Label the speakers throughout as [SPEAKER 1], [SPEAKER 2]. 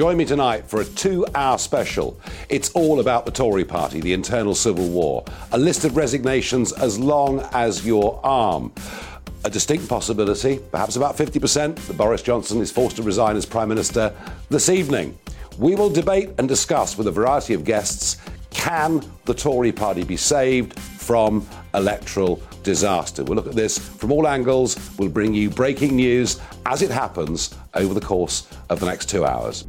[SPEAKER 1] Join me tonight for a two hour special. It's all about the Tory party, the internal civil war, a list of resignations as long as your arm. A distinct possibility, perhaps about 50%, that Boris Johnson is forced to resign as Prime Minister this evening. We will debate and discuss with a variety of guests can the Tory party be saved from electoral disaster? We'll look at this from all angles. We'll bring you breaking news as it happens over the course of the next two hours.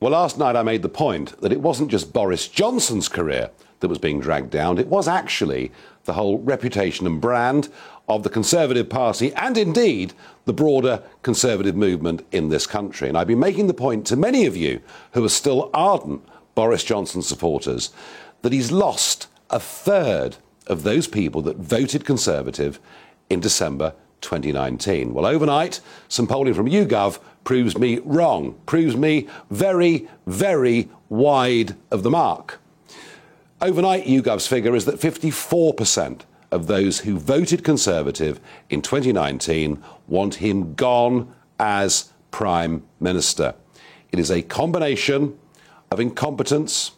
[SPEAKER 1] Well, last night I made the point that it wasn't just Boris Johnson's career that was being dragged down, it was actually the whole reputation and brand of the Conservative Party and indeed the broader Conservative movement in this country. And I've been making the point to many of you who are still ardent Boris Johnson supporters that he's lost a third of those people that voted Conservative in December 2019. Well, overnight, some polling from YouGov proves me wrong, proves me very, very wide of the mark. Overnight, YouGov's figure is that 54% of those who voted Conservative in 2019 want him gone as Prime Minister. It is a combination of incompetence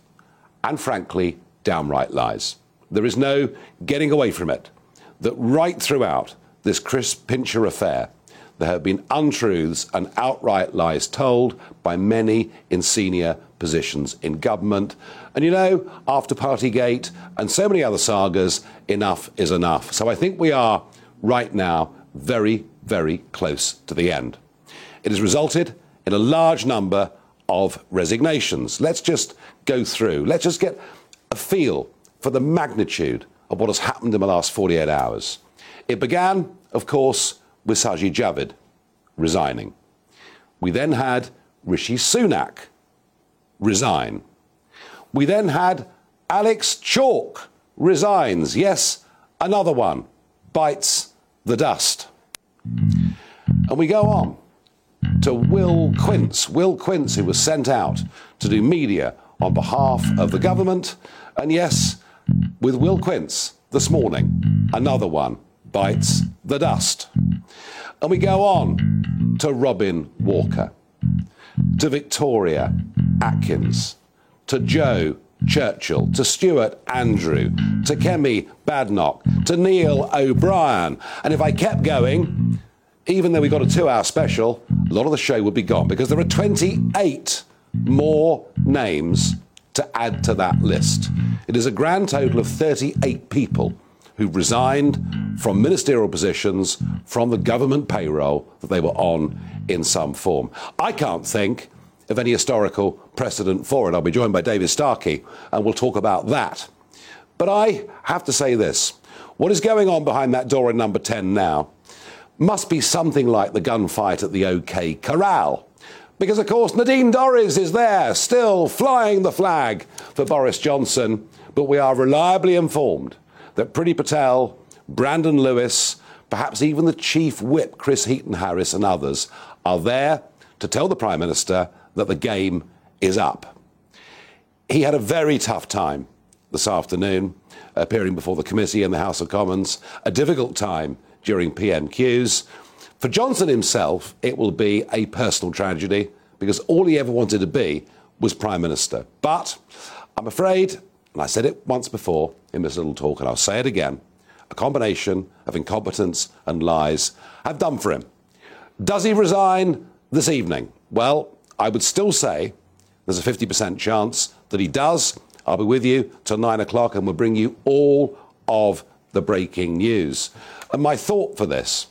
[SPEAKER 1] and, frankly, downright lies. There is no getting away from it. That right throughout this Chris Pincher affair, there have been untruths and outright lies told by many in senior positions in government. And you know, after Partygate and so many other sagas, enough is enough. So I think we are right now very, very close to the end. It has resulted in a large number of resignations. Let's just go through. Let's just get a feel for the magnitude of what has happened in the last 48 hours. It began, of course, with Sajid Javid resigning. We then had Rishi Sunak resign. We then had Alex Chalk resigns. Yes, another one bites the dust. And we go on to Will Quince. Will Quince, who was sent out to do media on behalf of the government. And yes, with Will Quince this morning, another one bites the dust. And we go on to Robin Walker, to Victoria Atkins, to Jo Churchill, to Stuart Andrew, to Kemi Badenoch, to Neil O'Brien. And if I kept going, even though we got a two hour special, a lot of the show would be gone because there are 28 more names to add to that list. It is a grand total of 38 people who've resigned from ministerial positions from the government payroll that they were on in some form. I can't think of any historical precedent for it. I'll be joined by David Starkey and we'll talk about that. But I have to say this what is going on behind that door in number 10 now must be something like the gunfight at the OK Corral. Because, of course, Nadine Dorries is there, still flying the flag for Boris Johnson. But we are reliably informed that Priti Patel, Brandon Lewis, perhaps even the chief whip, Chris Heaton Harris, and others are there to tell the Prime Minister that the game is up. He had a very tough time this afternoon, appearing before the committee in the House of Commons, a difficult time during PMQs. For Johnson himself, it will be a personal tragedy because all he ever wanted to be was Prime Minister. But I'm afraid, and I said it once before in this little talk, and I'll say it again a combination of incompetence and lies have done for him. Does he resign this evening? Well, I would still say there's a 50% chance that he does. I'll be with you till nine o'clock and we'll bring you all of the breaking news. And my thought for this,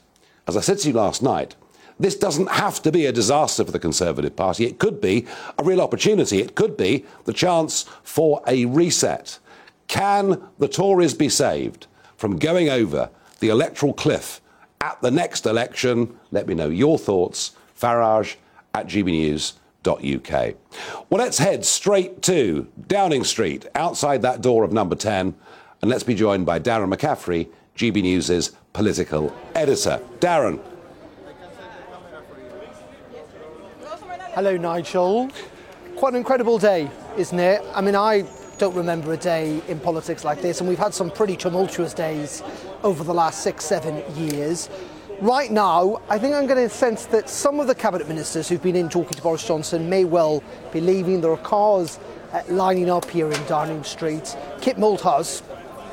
[SPEAKER 1] as I said to you last night, this doesn't have to be a disaster for the Conservative Party. It could be a real opportunity. It could be the chance for a reset. Can the Tories be saved from going over the electoral cliff at the next election? Let me know your thoughts. Farage at gbnews.uk. Well, let's head straight to Downing Street, outside that door of number 10, and let's be joined by Darren McCaffrey, GB News' political editor. Darren.
[SPEAKER 2] Hello, Nigel. Quite an incredible day, isn't it? I mean, I don't remember a day in politics like this, and we've had some pretty tumultuous days over the last six, seven years. Right now, I think I'm getting a sense that some of the cabinet ministers who've been in talking to Boris Johnson may well be leaving. There are cars uh, lining up here in Downing Street. Kit Malthouse,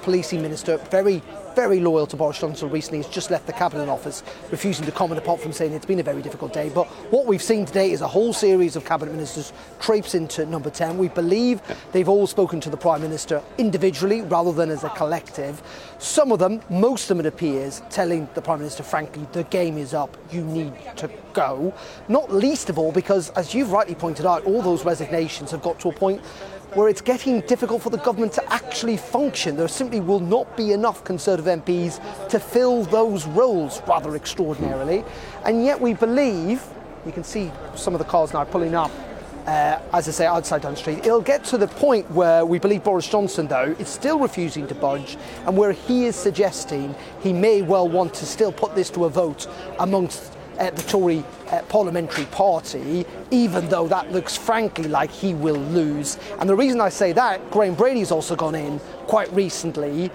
[SPEAKER 2] policing minister, very very loyal to Boris Johnson until recently, has just left the Cabinet Office, refusing to comment apart from saying it's been a very difficult day. But what we've seen today is a whole series of Cabinet Ministers traipse into number 10. We believe they've all spoken to the Prime Minister individually rather than as a collective. Some of them, most of them it appears, telling the Prime Minister, frankly, the game is up, you need to go. Not least of all because, as you've rightly pointed out, all those resignations have got to a point where it's getting difficult for the government to actually function. There simply will not be enough Conservative MPs to fill those roles rather extraordinarily. And yet we believe, you can see some of the cars now pulling up. Uh, as I say, outside Dun Street. It'll get to the point where we believe Boris Johnson, though, is still refusing to budge, and where he is suggesting he may well want to still put this to a vote amongst uh, the Tory uh, parliamentary party, even though that looks frankly like he will lose. And the reason I say that, Graham Brady's also gone in quite recently.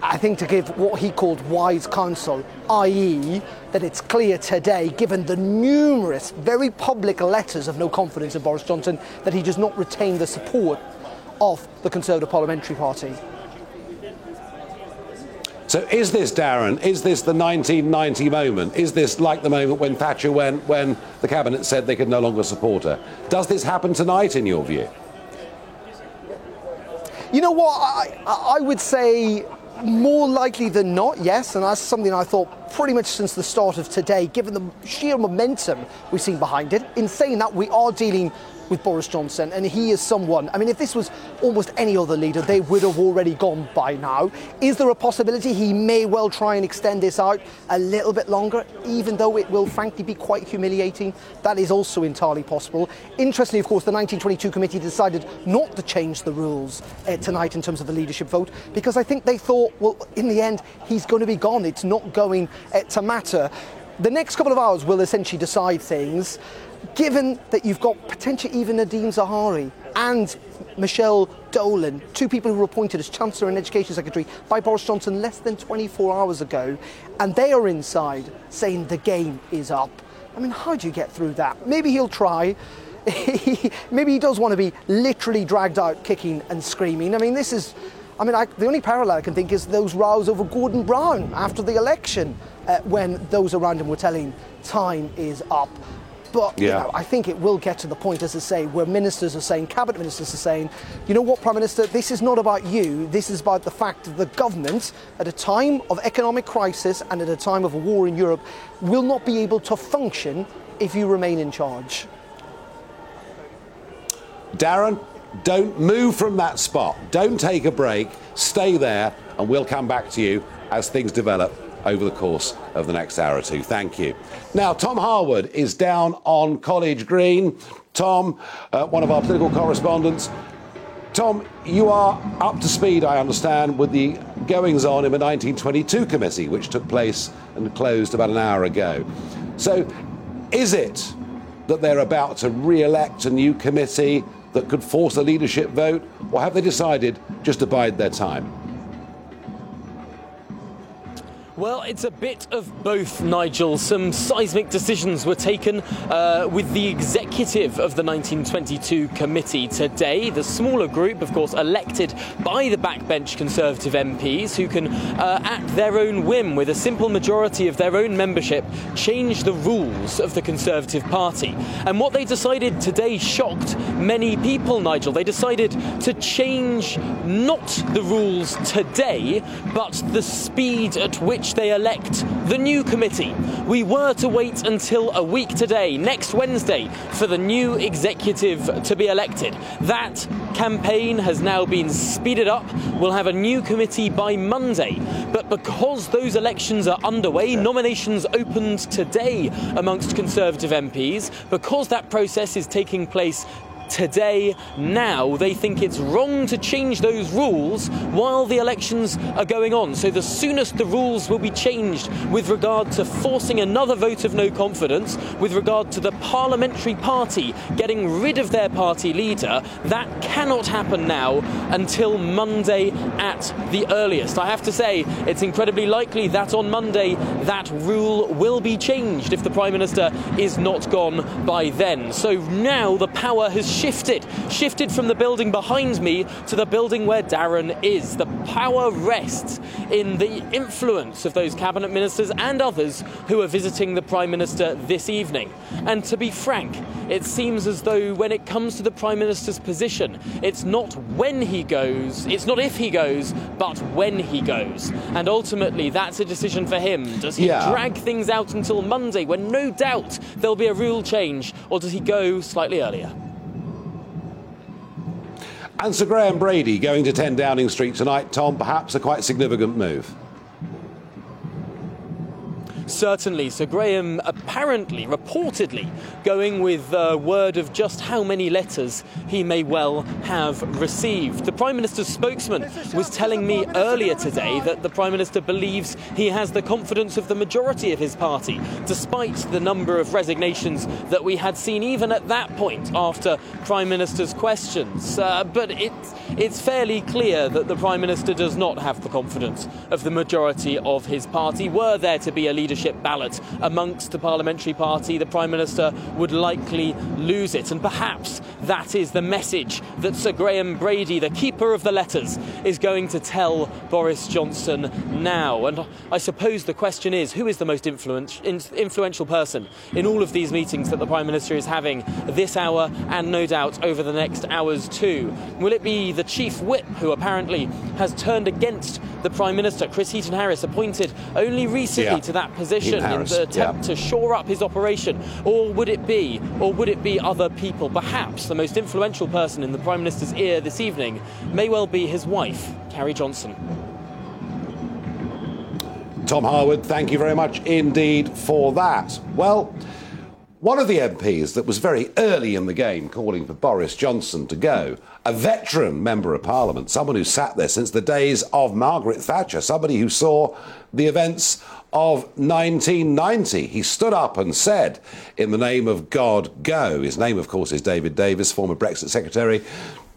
[SPEAKER 2] I think to give what he called wise counsel, i.e., that it's clear today, given the numerous, very public letters of no confidence in Boris Johnson, that he does not retain the support of the Conservative Parliamentary Party.
[SPEAKER 1] So is this, Darren, is this the 1990 moment? Is this like the moment when Thatcher went when the Cabinet said they could no longer support her? Does this happen tonight, in your view?
[SPEAKER 2] You know what? I, I would say more likely than not, yes, and that's something I thought pretty much since the start of today, given the sheer momentum we've seen behind it. In saying that, we are dealing with Boris Johnson, and he is someone. I mean, if this was almost any other leader, they would have already gone by now. Is there a possibility he may well try and extend this out a little bit longer, even though it will frankly be quite humiliating? That is also entirely possible. Interestingly, of course, the 1922 committee decided not to change the rules uh, tonight in terms of the leadership vote because I think they thought, well, in the end, he's going to be gone. It's not going uh, to matter. The next couple of hours will essentially decide things given that you've got potentially even Nadhim Zahawi and Michelle Donelan, two people who were appointed as Chancellor and Education Secretary by Boris Johnson less than 24 hours ago, and they are inside saying the game is up. I mean, how do you get through that? Maybe he'll try. Maybe he does want to be literally dragged out kicking and screaming. I mean, this is. I mean, I, the only parallel I can think is those rows over Gordon Brown after the election uh, when those around him were telling time is up. But yeah. you know, I think it will get to the point, as I say, where ministers are saying, cabinet ministers are saying, you know what, Prime Minister, this is not about you. This is about the fact that the government, at a time of economic crisis and at a time of a war in Europe, will not be able to function if you remain in charge.
[SPEAKER 1] Darren, don't move from that spot. Don't take a break. Stay there, and we'll come back to you as things develop over the course of the next hour or two. Thank you. Now, Tom Harwood is down on College Green. Tom, uh, one of our political correspondents. Tom, you are up to speed, I understand, with the goings on in the 1922 committee, which took place and closed about an hour ago. So, is it that they're about to re elect a new committee that could force a leadership vote, or have they decided just to bide their time?
[SPEAKER 3] Well, it's a bit of both, Nigel. Some seismic decisions were taken uh, with the executive of the 1922 committee today. The smaller group, of course, elected by the backbench Conservative MPs who can, uh, at their own whim, with a simple majority of their own membership, change the rules of the Conservative Party. And what they decided today shocked many people, Nigel. They decided to change not the rules today, but the speed at which which they elect the new committee. We were to wait until a week today, next Wednesday, for the new executive to be elected. That campaign has now been speeded up. We'll have a new committee by Monday. But because those elections are underway, nominations opened today amongst Conservative MPs, because that process is taking place today, now. They think it's wrong to change those rules while the elections are going on. So the soonest the rules will be changed with regard to forcing another vote of no confidence, with regard to the parliamentary party getting rid of their party leader, that cannot happen now until Monday at the earliest. I have to say, it's incredibly likely that on Monday that rule will be changed if the Prime Minister is not gone by then. So now the power has shifted, shifted from the building behind me to the building where Darren is. The power rests in the influence of those cabinet ministers and others who are visiting the Prime Minister this evening. And to be frank, it seems as though when it comes to the Prime Minister's position, it's not when he goes, it's not if he goes, but when he goes. And ultimately, that's a decision for him. Does he
[SPEAKER 1] Yeah.
[SPEAKER 3] drag things out until Monday when no doubt there'll be a rule change, or does he go slightly earlier?
[SPEAKER 1] And Sir Graham Brady going to 10 Downing Street tonight, Tom, perhaps a quite significant move.
[SPEAKER 3] Certainly. So Graham apparently, reportedly, going with uh, word of just how many letters he may well have received. The Prime Minister's spokesman was telling me earlier today that the Prime Minister believes he has the confidence of the majority of his party, despite the number of resignations that we had seen even at that point after Prime Minister's questions. Uh, but it's, it's fairly clear that the Prime Minister does not have the confidence of the majority of his party. Were there to be a leadership ballot amongst the parliamentary party, the Prime Minister would likely lose it. And perhaps that is the message that Sir Graham Brady, the keeper of the letters, is going to tell Boris Johnson now. And I suppose the question is who is the most influential person in all of these meetings that the Prime Minister is having this hour and no doubt over the next hours too? Will it be the Chief Whip who apparently has turned against the Prime Minister, Chris Heaton Harris, appointed only recently
[SPEAKER 1] Yeah.
[SPEAKER 3] to that position In
[SPEAKER 1] Harris,
[SPEAKER 3] the attempt
[SPEAKER 1] yeah.
[SPEAKER 3] to shore up his operation? Or would it be, or would it be other people? Perhaps the most influential person in the Prime Minister's ear this evening may well be his wife, Carrie Johnson.
[SPEAKER 1] Tom Harwood, thank you very much indeed for that. Well, one of the MPs that was very early in the game calling for Boris Johnson to go, a veteran member of parliament, someone who sat there since the days of Margaret Thatcher, somebody who saw the events of 1990. He stood up and said, in the name of God, go. His name, of course, is David Davis, former Brexit secretary,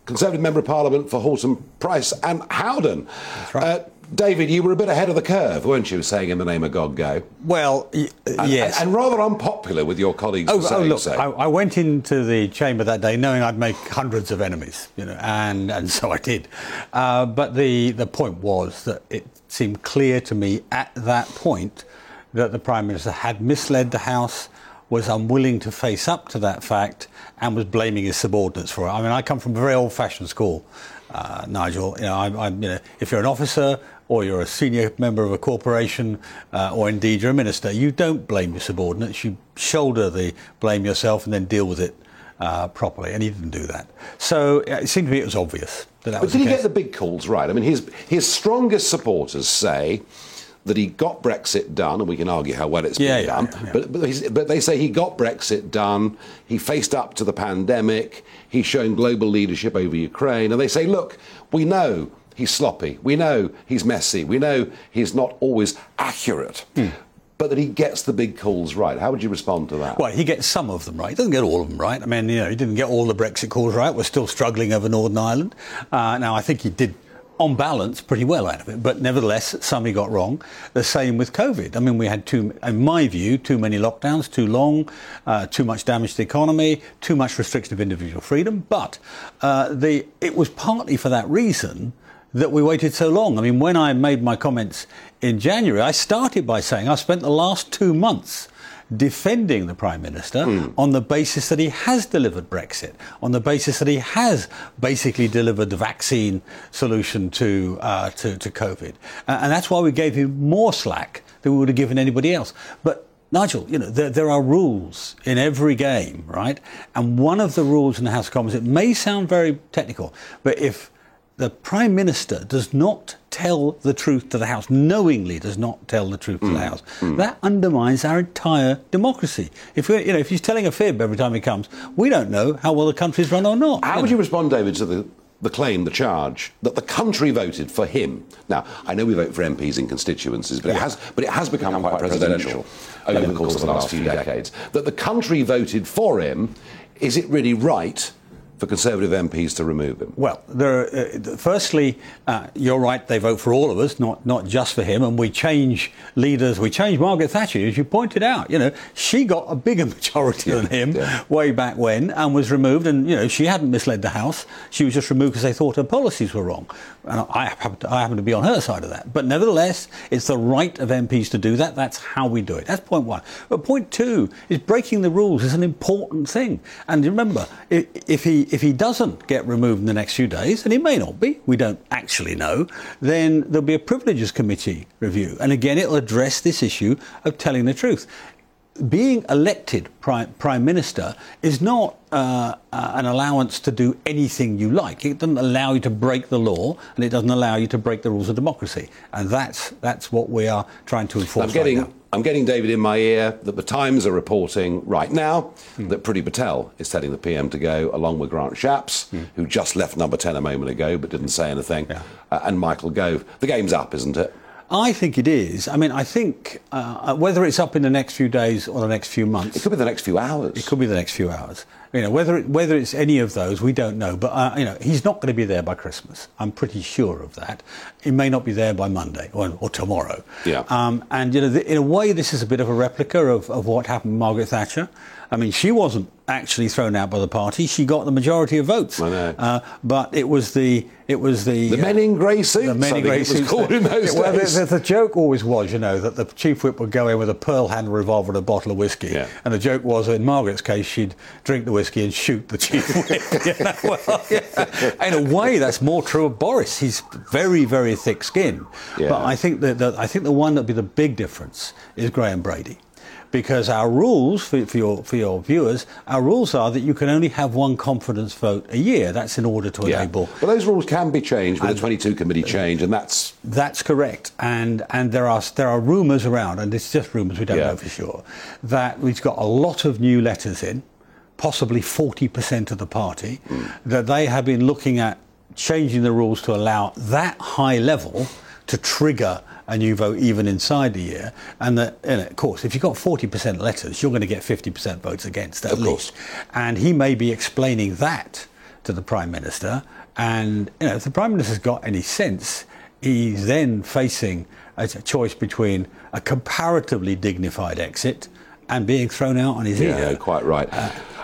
[SPEAKER 1] Conservative member of parliament for Halton, Price, and Howden. Uh, David, you were a bit ahead of the curve, weren't you, saying in the name of God, go?
[SPEAKER 4] Well, y-
[SPEAKER 1] And-
[SPEAKER 4] yes.
[SPEAKER 1] And, rather unpopular with your colleagues
[SPEAKER 4] Oh, oh, look,
[SPEAKER 1] so.
[SPEAKER 4] I, I went into the chamber that day knowing I'd make hundreds of enemies, you know, and, and so I did. Uh, but the, the point was that it seemed clear to me at that point that the Prime Minister had misled the House, was unwilling to face up to that fact, and was blaming his subordinates for it. I mean, I come from a very old-fashioned school, uh, Nigel. You know, I, I, you know, if you're an officer or you're a senior member of a corporation, uh, or indeed you're a minister, you don't blame your subordinates. You shoulder the blame yourself and then deal with it uh, properly. And he didn't do that. So uh, it seemed to me it was obvious that that
[SPEAKER 1] but
[SPEAKER 4] was
[SPEAKER 1] did he get the big calls right? I mean, his, his strongest supporters say that he got Brexit done, and we can argue how well it's
[SPEAKER 4] Yeah,
[SPEAKER 1] been
[SPEAKER 4] yeah,
[SPEAKER 1] done.
[SPEAKER 4] yeah.
[SPEAKER 1] But, but, he's, but they say he got Brexit done, he faced up to the pandemic, he's shown global leadership over Ukraine, and they say, look, we know he's sloppy, we know he's messy, we know he's not always accurate.
[SPEAKER 4] Hmm.
[SPEAKER 1] But that he gets the big calls right. How would you respond to that?
[SPEAKER 4] Well, he gets some of them right. He doesn't get all of them right. I mean, you know, he didn't get all the Brexit calls right. We're still struggling over Northern Ireland. Uh, now, I think he did, on balance, pretty well out of it. But nevertheless, some he got wrong. The same with COVID. I mean, we had too, in my view, too many lockdowns, too long, uh, too much damage to the economy, too much restriction of individual freedom. But uh, the, it was partly for that reason that we waited so long. I mean, when I made my comments in January, I started by saying I spent the last two months defending the Prime Minister on the basis that he has delivered Brexit, on the basis that he has basically delivered the vaccine solution to, uh, to, to COVID. Uh, and that's why we gave him more slack than we would have given anybody else. But Nigel, you know, there, there are rules in every game, right? And one of the rules in the House of Commons, it may sound very technical, but if the Prime Minister does not tell the truth to the House, knowingly does not tell the truth to
[SPEAKER 1] Mm.
[SPEAKER 4] the House, that undermines our entire democracy. If we you know, if he's telling a fib every time he comes, we don't know how well the country's run or not.
[SPEAKER 1] How would you respond, David, to the, the claim, the charge that the country voted for him? Now, I know we vote for MPs in constituencies, but it has, but it has become quite presidential over the course of the last few decades. That the country voted for him. Is it really right for Conservative MPs to remove him?
[SPEAKER 4] Well, there, uh, firstly, uh, you're right. They vote for all of us, not not just for him. And we change leaders. We change Margaret Thatcher, as you pointed out. You know, she got a bigger majority than him
[SPEAKER 1] yeah.
[SPEAKER 4] way back when, and was removed. And you know, she hadn't misled the House. She was just removed because they thought her policies were wrong. And I happen, to, I happen to be on her side of that. But nevertheless, it's the right of MPs to do that. That's how we do it. That's point one. But point two is breaking the rules is an important thing. And remember, if he if he doesn't get removed in the next few days, and he may not be, we don't actually know, then there'll be a privileges committee review. And again, it'll address this issue of telling the truth. Being elected prime, prime minister is not uh, uh, an allowance to do anything you like. It doesn't allow you to break the law, and it doesn't allow you to break the rules of democracy. And that's that's what we are trying to enforce.
[SPEAKER 1] I'm getting,
[SPEAKER 4] right now.
[SPEAKER 1] I'm getting David in my ear that the Times are reporting right now that Priti Patel is telling the PM to go, along with Grant Shapps, who just left number 10 a moment ago but didn't say anything,
[SPEAKER 4] Yeah.
[SPEAKER 1] uh, and Michael Gove. The game's up, isn't it?
[SPEAKER 4] I think it is. I mean, I think uh, whether it's up in the next few days or the next few months,
[SPEAKER 1] It could be the next few hours.
[SPEAKER 4] It could be the next few hours. You know, whether it, whether it's any of those, we don't know. But uh, you know, he's not going to be there by Christmas. I'm pretty sure of that. He may not be there by Monday or, or tomorrow.
[SPEAKER 1] Yeah.
[SPEAKER 4] Um, and you know, th- in a way, this is a bit of a replica of, of what happened with Margaret Thatcher. I mean, she wasn't actually thrown out by the party. She got the majority of votes.
[SPEAKER 1] I know.
[SPEAKER 4] Uh, but it was the it was the
[SPEAKER 1] The men in grey suits,
[SPEAKER 4] The men in grey
[SPEAKER 1] it
[SPEAKER 4] suits.
[SPEAKER 1] called in those
[SPEAKER 4] well, the-
[SPEAKER 1] days.
[SPEAKER 4] the, the joke always was, you know, that the chief whip would go in with a pearl handle revolver and a bottle of whiskey.
[SPEAKER 1] Yeah.
[SPEAKER 4] And the joke was, in Margaret's case, she'd drink the whiskey and shoot the chief whip. You know, well, yeah. In a way, that's more true of Boris. He's very, very thick-skinned.
[SPEAKER 1] Yeah.
[SPEAKER 4] But I think that, that I think the one that'd be the big difference is Graham Brady. Because our rules, for, for, your, for your viewers, our rules are that you can only have one confidence vote a year. That's in order to
[SPEAKER 1] Yeah.
[SPEAKER 4] enable
[SPEAKER 1] But those rules can be changed with a 22 committee change, and that's
[SPEAKER 4] That's correct, and and there are there are rumours around, and it's just rumours. We don't
[SPEAKER 1] Yeah.
[SPEAKER 4] know for sure that we've got a lot of new letters in, possibly forty percent of the party, hmm. that they have been looking at changing the rules to allow that high level to trigger a you vote even inside the year. And that, and of course, if you've got 40% letters, you're going to get 50% votes against at
[SPEAKER 1] Of course.
[SPEAKER 4] least. And he may be explaining that to the Prime Minister. And you know, if the Prime Minister's got any sense, he's then facing a choice between a comparatively dignified exit and being thrown out on his
[SPEAKER 1] Yeah,
[SPEAKER 4] ear.
[SPEAKER 1] Yeah, quite right.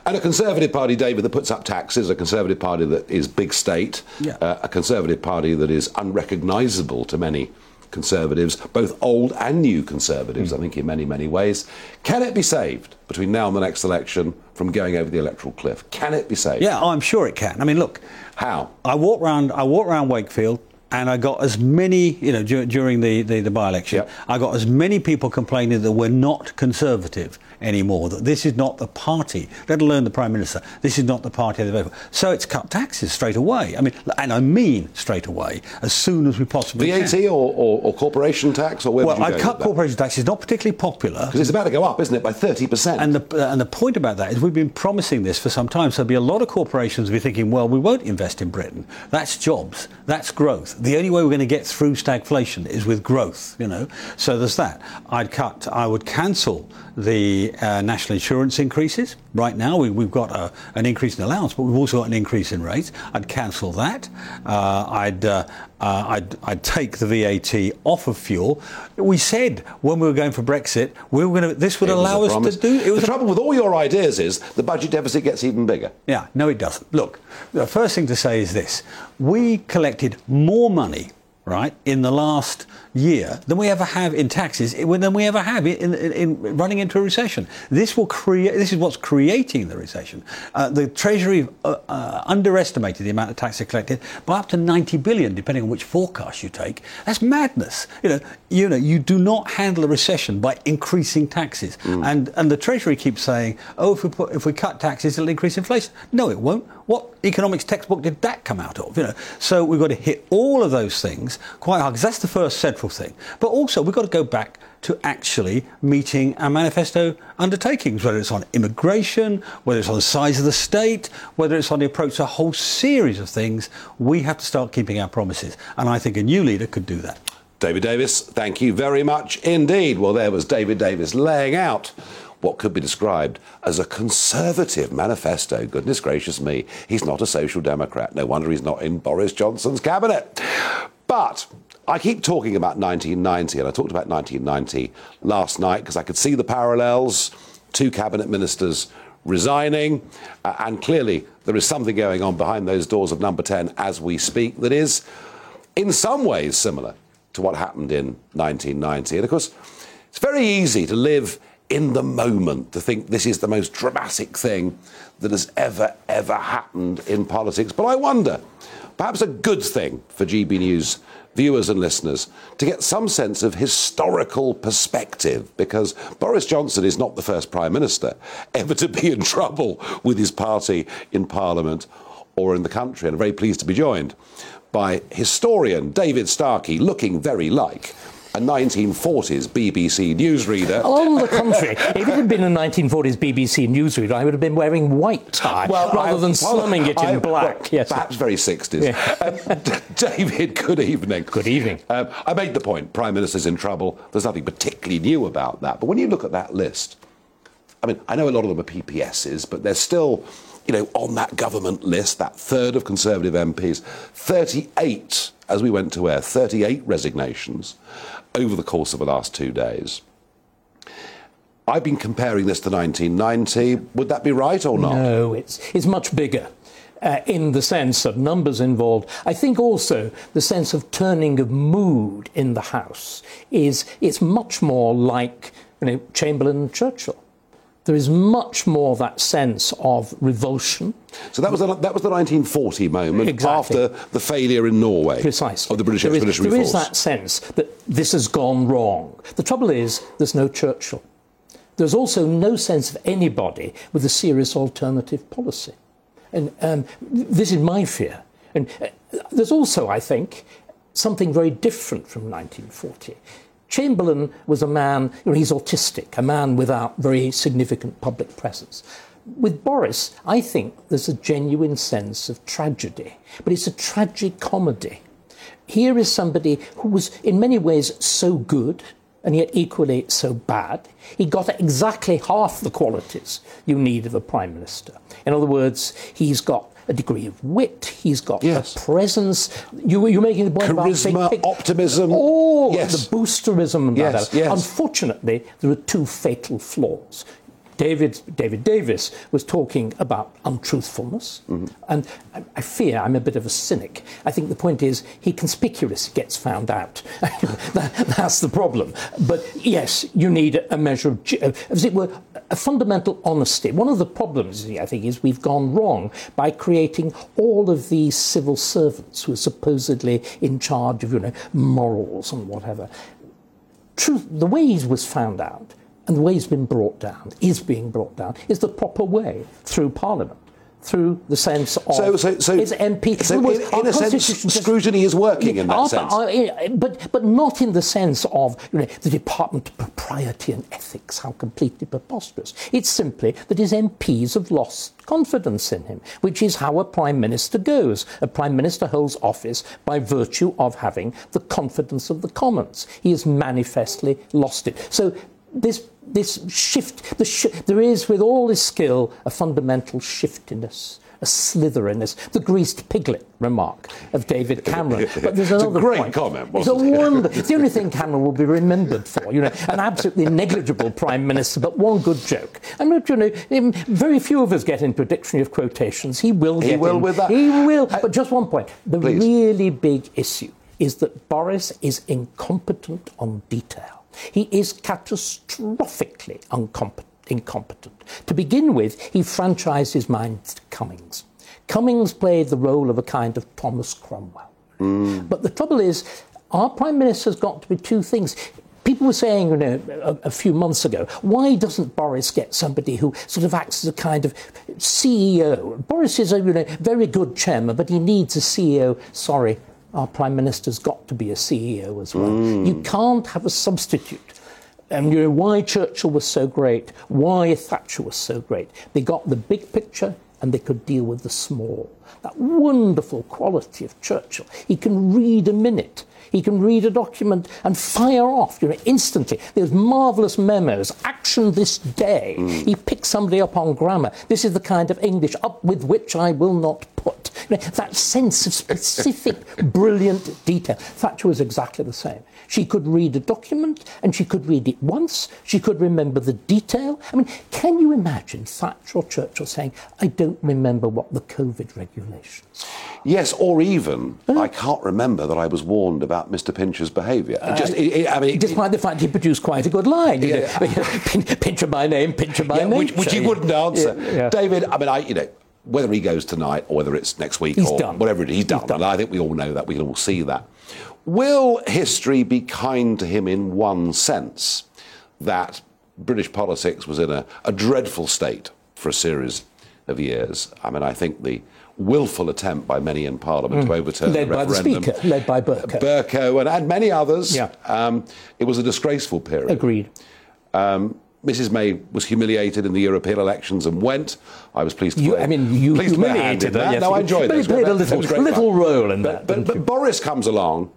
[SPEAKER 1] and a Conservative Party, David, that puts up taxes, a Conservative Party that is big state,
[SPEAKER 4] Yeah.
[SPEAKER 1] uh, a Conservative Party that is unrecognisable to many Conservatives, both old and new Conservatives, I think, in many, many ways. Can it be saved between now and the next election from going over the electoral cliff? Can it be saved?
[SPEAKER 4] Yeah, oh, I'm sure it can. I mean, look,
[SPEAKER 1] How?
[SPEAKER 4] I walked round. I walked around Wakefield, and I got as many, you know, dur- during the, the, the by-election,
[SPEAKER 1] Yep.
[SPEAKER 4] I got as many people complaining that we're not conservative anymore. That this is not the party, let alone the prime minister. This is not the party they vote for. So it's cut taxes straight away. I mean, and I mean straight away, as soon as we possibly
[SPEAKER 1] VAT
[SPEAKER 4] can.
[SPEAKER 1] or, or, or corporation tax, or where
[SPEAKER 4] Well, I cut
[SPEAKER 1] that?
[SPEAKER 4] corporation tax. It's not particularly popular.
[SPEAKER 1] Because it's about to go up, isn't it, by 30%?
[SPEAKER 4] And the, uh, and the point about that is we've been promising this for some time. So there'll be a lot of corporations will be thinking, well, we won't invest in Britain. That's jobs. That's growth. The only way we're going to get through stagflation is with growth, you know. So there's that. I'd cut, I would cancel the uh, national insurance increases. Right now we, we've got a, an increase in allowance, but we've also got an increase in rates. I'd cancel that. Uh, I'd, uh, uh, I'd, I'd take the VAT off of fuel. We said when we were going for Brexit, we were going to, this would
[SPEAKER 1] It
[SPEAKER 4] allow us
[SPEAKER 1] promise.
[SPEAKER 4] to do. It was
[SPEAKER 1] the
[SPEAKER 4] a-
[SPEAKER 1] trouble with all your ideas is the budget deficit gets even bigger.
[SPEAKER 4] yeah, no, it doesn't. Look, the first thing to say is this: we collected more money, right, in the last year than we ever have in taxes, than we ever have in, in, in running into a recession. This will create. This is what's creating the recession. Uh, the Treasury uh, uh, underestimated the amount of tax they collected by up to 90 billion, depending on which forecast you take. That's madness. You know, you know, you do not handle a recession by increasing taxes. And and the Treasury keeps saying, oh, if we put if we cut taxes, it'll increase inflation. No, it won't. What economics textbook did that come out of? You know, so we've got to hit all of those things quite hard because that's the first central thing. But also we've got to go back to actually meeting our manifesto undertakings, whether it's on immigration, whether it's on the size of the state, whether it's on the approach to a whole series of things. We have to start keeping our promises, and I think a new leader could do that.
[SPEAKER 1] David Davis, thank you very much indeed. Well, there was David Davis laying out what could be described as a conservative manifesto. Goodness gracious me, he's not a social democrat. No wonder he's not in Boris Johnson's cabinet. But I keep talking about 1990, and I talked about 1990 last night because I could see the parallels. Two cabinet ministers resigning, uh, and clearly there is something going on behind those doors of number 10 as we speak that is in some ways similar to what happened in 1990. And of course, it's very easy to live in the moment to think this is the most dramatic thing that has ever, ever happened in politics. But I wonder, perhaps a good thing for GB News viewers and listeners to get some sense of historical perspective because Boris Johnson is not the first Prime Minister ever to be in trouble with his party in Parliament or in the country. And I'm very pleased to be joined by historian David Starkey, looking very like a 1940s BBC newsreader.
[SPEAKER 5] On the contrary, if it had been a 1940s BBC newsreader, I would have been wearing white tie well, rather I, than slumming it in I, black.
[SPEAKER 1] Well, yes, perhaps very 60s. Yeah. Um, David, good evening.
[SPEAKER 5] Good evening. Um,
[SPEAKER 1] I made the point: Prime Minister's in trouble. There's nothing particularly new about that. But when you look at that list, I mean, I know a lot of them are PPSs, but they're still you know, on that government list, that third of Conservative MPs, 38, as we went to air, 38 resignations over the course of the last two days. I've been comparing this to 1990. Would that be right or not?
[SPEAKER 5] No, it's, it's much bigger. Uh, in the sense of numbers involved. I think also the sense of turning of mood in the House is it's much more like you know, Chamberlain and Churchill there is much more that sense of revulsion.
[SPEAKER 1] So that was the, that was the 1940 moment exactly. after the failure in Norway
[SPEAKER 5] Precisely.
[SPEAKER 1] of the British there Expeditionary
[SPEAKER 5] is, there
[SPEAKER 1] Force.
[SPEAKER 5] There is that sense that this has gone wrong. The trouble is, there's no Churchill. There's also no sense of anybody with a serious alternative policy. And um, this is my fear. And uh, there's also, I think, something very different from 1940 Chamberlain was a man, you know, he's autistic, a man without very significant public presence. With Boris, I think there's a genuine sense of tragedy, but it's a tragic comedy. Here is somebody who was, in many ways, so good and yet equally so bad. He got exactly half the qualities you need of a prime minister. In other words, he's got a degree of wit. He's got yes. a presence. You, you're making the point
[SPEAKER 1] Charisma,
[SPEAKER 5] about
[SPEAKER 1] big, optimism.
[SPEAKER 5] Oh,
[SPEAKER 1] yes.
[SPEAKER 5] the boosterism. And
[SPEAKER 1] yes,
[SPEAKER 5] that.
[SPEAKER 1] Yes.
[SPEAKER 5] Unfortunately, there are two fatal flaws. David, David Davis was talking about untruthfulness. Mm-hmm. And I, I, fear I'm a bit of a cynic. I think the point is he conspicuously gets found out. that, that's the problem. But yes, you need a measure of, as it were, a fundamental honesty. One of the problems, I think, is we've gone wrong by creating all of these civil servants who are supposedly in charge of, you know, morals and whatever. Truth, the way he was found out and the way it's been brought down, is being brought down, is the proper way through Parliament through the sense of
[SPEAKER 1] so, so, so. So in, in a sense, scrutiny is working in that
[SPEAKER 5] uh,
[SPEAKER 1] sense.
[SPEAKER 5] Uh, but, but not in the sense of you know, the Department of Propriety and Ethics, how completely preposterous. It's simply that his MPs have lost confidence in him, which is how a Prime Minister goes. A Prime Minister holds office by virtue of having the confidence of the Commons. He has manifestly lost it. So this this shift, the sh- there is, with all his skill, a fundamental shiftiness, a slitheriness, the greased piglet remark of David Cameron.
[SPEAKER 1] But there's another
[SPEAKER 5] great
[SPEAKER 1] point. comment,
[SPEAKER 5] it's a wonder. It's the only thing Cameron will be remembered for. You know, an absolutely negligible prime minister, but one good joke. And you know, very few of us get into a dictionary of quotations. He will.
[SPEAKER 1] He will
[SPEAKER 5] in.
[SPEAKER 1] with that.
[SPEAKER 5] He will. Uh, but just one point: the
[SPEAKER 1] Please.
[SPEAKER 5] really big issue is that Boris is incompetent on detail. He is catastrophically incompetent. To begin with, he franchised his mind to Cummings. Cummings played the role of a kind of Thomas Cromwell. Mm. But the trouble is, our Prime Minister's got to be two things. people were saying, you know, a, a, few months ago, why doesn't Boris get somebody who sort of acts as a kind of CEO? Boris is a you know, very good chairman, but he needs a CEO. Sorry, our prime minister's got to be a CEO as well. Mm. You can't have a substitute. And you know why Churchill was so great, why Thatcher was so great. They got the big picture and they could deal with the small. That wonderful quality of Churchill. He can read a minute. He can read a document and fire off, you know, instantly. There's marvellous memos. Action this day. Mm. He picks somebody up on grammar. This is the kind of English up with which I will not put. You know, that sense of specific, brilliant detail. Thatcher was exactly the same. She could read a document and she could read it once. She could remember the detail. I mean, can you imagine Thatcher or Churchill saying, I don't remember what the COVID regulations
[SPEAKER 1] Yes, or even, I can't remember that I was warned about Mr. Pincher's behaviour. Uh,
[SPEAKER 5] just, it, it, I mean, despite the fact he produced quite a good line. Yeah. Pincher by name, Pincher by
[SPEAKER 1] yeah,
[SPEAKER 5] name.
[SPEAKER 1] Which, which, he wouldn't answer. Yeah, David, I mean, I, you know, whether he goes tonight or whether it's next week
[SPEAKER 5] he's
[SPEAKER 1] or
[SPEAKER 5] done.
[SPEAKER 1] whatever it is, he's done. He's done. I think we all know that. We can all see that. Will history be kind to him in one sense that British politics was in a, a dreadful state for a series of years? I mean, I think the willful attempt by many in Parliament mm. to overturn
[SPEAKER 5] led
[SPEAKER 1] the referendum.
[SPEAKER 5] By the Speaker, led by Bercow.
[SPEAKER 1] Bercow and, and many others.
[SPEAKER 5] Yeah.
[SPEAKER 1] Um, it was a disgraceful period.
[SPEAKER 5] Agreed. Um,
[SPEAKER 1] Mrs May was humiliated in the European elections and went. I was pleased to
[SPEAKER 5] you,
[SPEAKER 1] play.
[SPEAKER 5] I mean, you humiliated
[SPEAKER 1] her.
[SPEAKER 5] Yes,
[SPEAKER 1] no, I enjoyed it.
[SPEAKER 5] But he played a little, little role in
[SPEAKER 1] but,
[SPEAKER 5] that.
[SPEAKER 1] But, but Boris comes along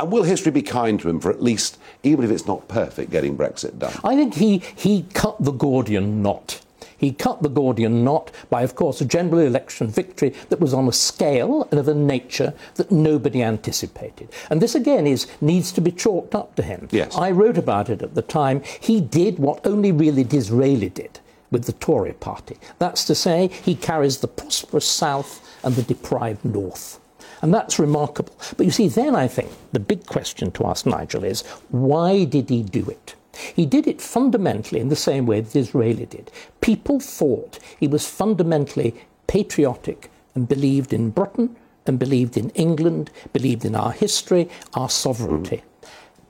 [SPEAKER 1] and will history be kind to him for at least, even if it's not perfect, getting Brexit done?
[SPEAKER 5] I think he, he cut the Gordian knot. He cut the Gordian knot by, of course, a general election victory that was on a scale and of a nature that nobody anticipated. And this, again, is needs to be chalked up to him.
[SPEAKER 1] Yes.
[SPEAKER 5] I wrote about it at the time. He did what only really Disraeli did with the Tory party. That's to say, he carries the prosperous South and the deprived North. And that's remarkable. But you see, then I think the big question to ask Nigel is why did he do it? He did it fundamentally in the same way that Disraeli did. People thought he was fundamentally patriotic and believed in Britain and believed in England, believed in our history, our sovereignty.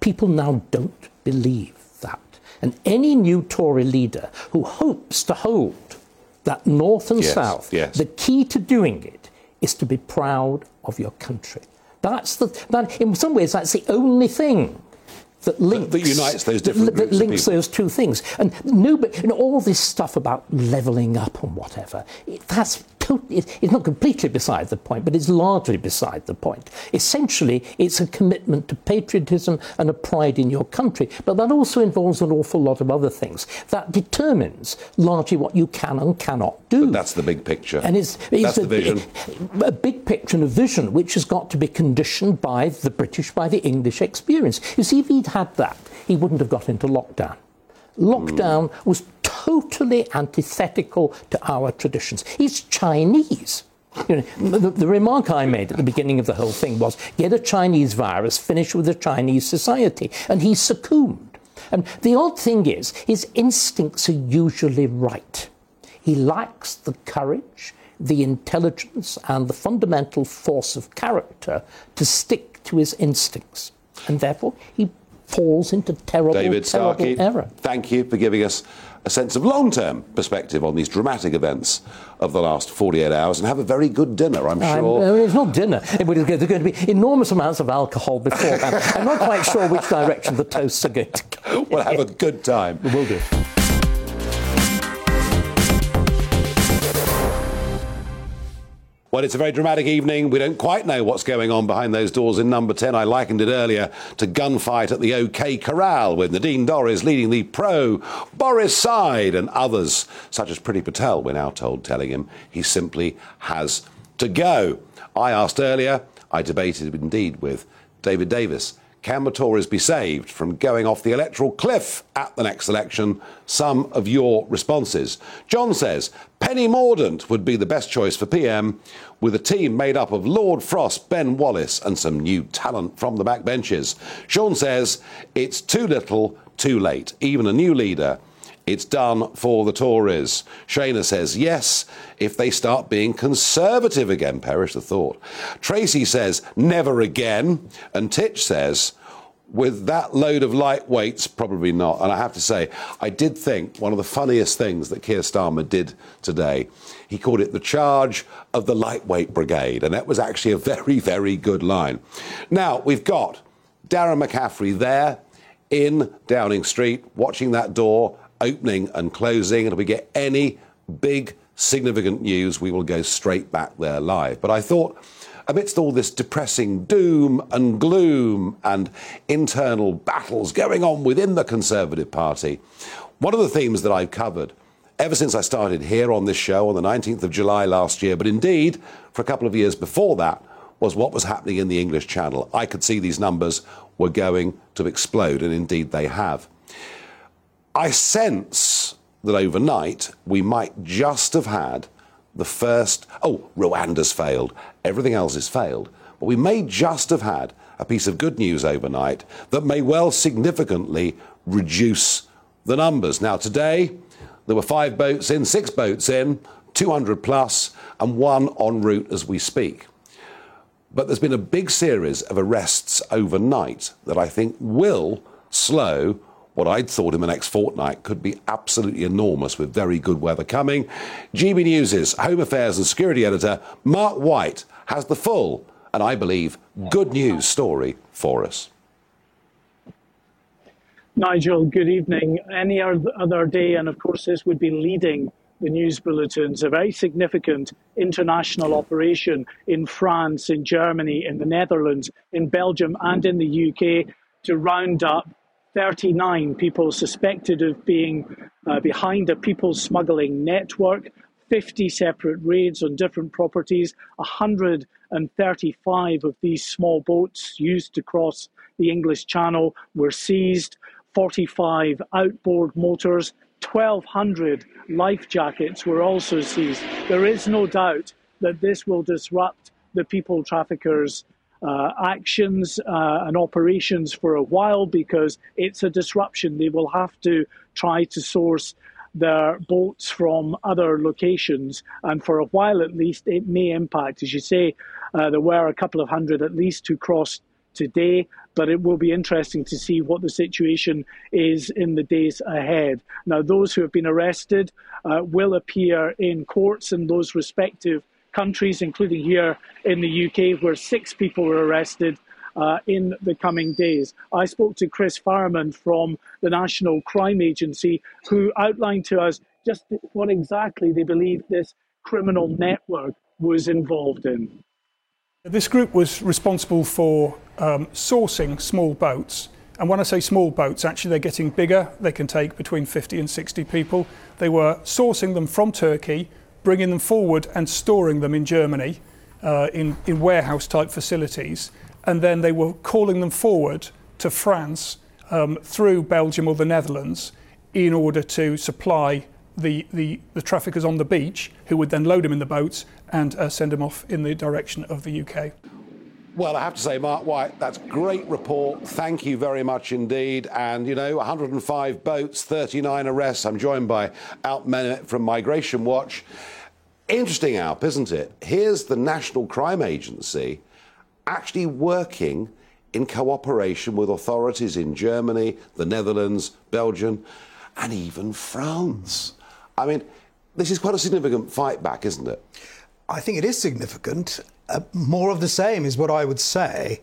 [SPEAKER 5] People now don't believe that. And any new Tory leader who hopes to hold that North and
[SPEAKER 1] yes,
[SPEAKER 5] South,
[SPEAKER 1] yes.
[SPEAKER 5] the key to doing it is to be proud of your country. That's the, that, in some ways, that's the only thing that links
[SPEAKER 1] that, unites those different
[SPEAKER 5] that, that links those two things. And nobody, you know, all this stuff about levelling up and whatever, it, that's it's not completely beside the point, but it's largely beside the point. Essentially, it's a commitment to patriotism and a pride in your country, but that also involves an awful lot of other things. That determines largely what you can and cannot do.
[SPEAKER 1] But that's the big picture.
[SPEAKER 5] And it's, it's
[SPEAKER 1] that's
[SPEAKER 5] a,
[SPEAKER 1] the vision.
[SPEAKER 5] A big picture and a vision which has got to be conditioned by the British, by the English experience. You see, if he'd had that, he wouldn't have got into lockdown. Lockdown mm. was totally antithetical to our traditions. He's Chinese. You know, the, the, remark I made at the beginning of the whole thing was get a Chinese virus, finish with a Chinese society. And he succumbed. And the odd thing is, his instincts are usually right. He lacks the courage, the intelligence, and the fundamental force of character to stick to his instincts. And therefore, he falls into terrible,
[SPEAKER 1] David
[SPEAKER 5] terrible error.
[SPEAKER 1] Thank you for giving us a sense of long term perspective on these dramatic events of the last 48 hours and have a very good dinner, I'm sure.
[SPEAKER 5] I mean, it's not dinner. There's going to be enormous amounts of alcohol beforehand. I'm not quite sure which direction the toasts are going to go.
[SPEAKER 1] We'll have a good time.
[SPEAKER 5] We will do.
[SPEAKER 1] Well, it's a very dramatic evening. We don't quite know what's going on behind those doors in number 10. I likened it earlier to gunfight at the OK Corral with Nadine Dorries leading the pro Boris side and others, such as Priti Patel, we're now told, telling him he simply has to go. I asked earlier, I debated indeed with David Davis can the Tories be saved from going off the electoral cliff at the next election? Some of your responses. John says Penny Mordaunt would be the best choice for PM, with a team made up of Lord Frost, Ben Wallace, and some new talent from the backbenches. Sean says it's too little, too late. Even a new leader it's done for the Tories. Shana says yes if they start being conservative again. Perish the thought. Tracy says never again. And Titch says, with that load of lightweights, probably not. And I have to say, I did think one of the funniest things that Keir Starmer did today, he called it the charge of the lightweight brigade. And that was actually a very, very good line. Now, we've got Darren McCaffrey there in Downing Street, watching that door opening and closing. And if we get any big, significant news, we will go straight back there live. But I thought amidst all this depressing doom and gloom and internal battles going on within the Conservative Party, one of the themes that I've covered ever since I started here on this show on the 19th of July last year, but indeed for a couple of years before that, was what was happening in the English Channel. I could see these numbers were going to explode, and indeed they have. I sense that overnight we might just have had the first, oh, Rwanda's failed, everything else has failed. But we may just have had a piece of good news overnight that may well significantly reduce the numbers. Now, today, there were five boats in, six boats in, 200 plus, and one en route as we speak. But there's been a big series of arrests overnight that I think will slow what I'd thought in the next fortnight could be absolutely enormous with very good weather coming. GB News' Home Affairs and Security Editor Mark White has the full and I believe good news story for us.
[SPEAKER 6] Nigel, good evening. Any other day, and of course, this would be leading the news bulletins, a very significant international operation in France, in Germany, in the Netherlands, in Belgium, and in the UK to round up 39 people suspected of being uh, behind a people smuggling network, 50 separate raids on different properties, 135 of these small boats used to cross the English Channel were seized, 45 outboard motors, 1,200 life jackets were also seized. There is no doubt that this will disrupt the people traffickers' uh, actions uh, and operations for a while because it's a disruption. They will have to try to source their boats from other locations, and for a while at least, it may impact. As you say, uh, there were a couple of hundred at least who crossed today, but it will be interesting to see what the situation is in the days ahead. Now, those who have been arrested uh, will appear in courts in those respective countries, including here in the UK, where six people were arrested uh, in the coming days. I spoke to Chris Farrimond from the National Crime Agency, who outlined to us just what exactly they believe this criminal network was involved in.
[SPEAKER 7] This group was responsible for um, sourcing small boats. And when I say small boats, actually they're getting bigger. They can take between 50 and 60 people. They were sourcing them from Turkey, bringing them forward and storing them in Germany uh, in, in warehouse type facilities. And then they were calling them forward to France um, through Belgium or the Netherlands in order to supply the, the, the traffickers on the beach, who would then load them in the boats and uh, send them off in the direction of the UK.
[SPEAKER 1] Well, I have to say, Mark White, that's great report. Thank you very much indeed. And, you know, 105 boats, 39 arrests. I'm joined by Alp Mehmet from Migration Watch. Interesting, Alp, isn't it? Here's the National Crime Agency actually working in cooperation with authorities in Germany, the Netherlands, Belgium, and even France. I mean, this is quite a significant fight back, isn't it?
[SPEAKER 8] I think it is significant. Uh, more of the same is what I would say.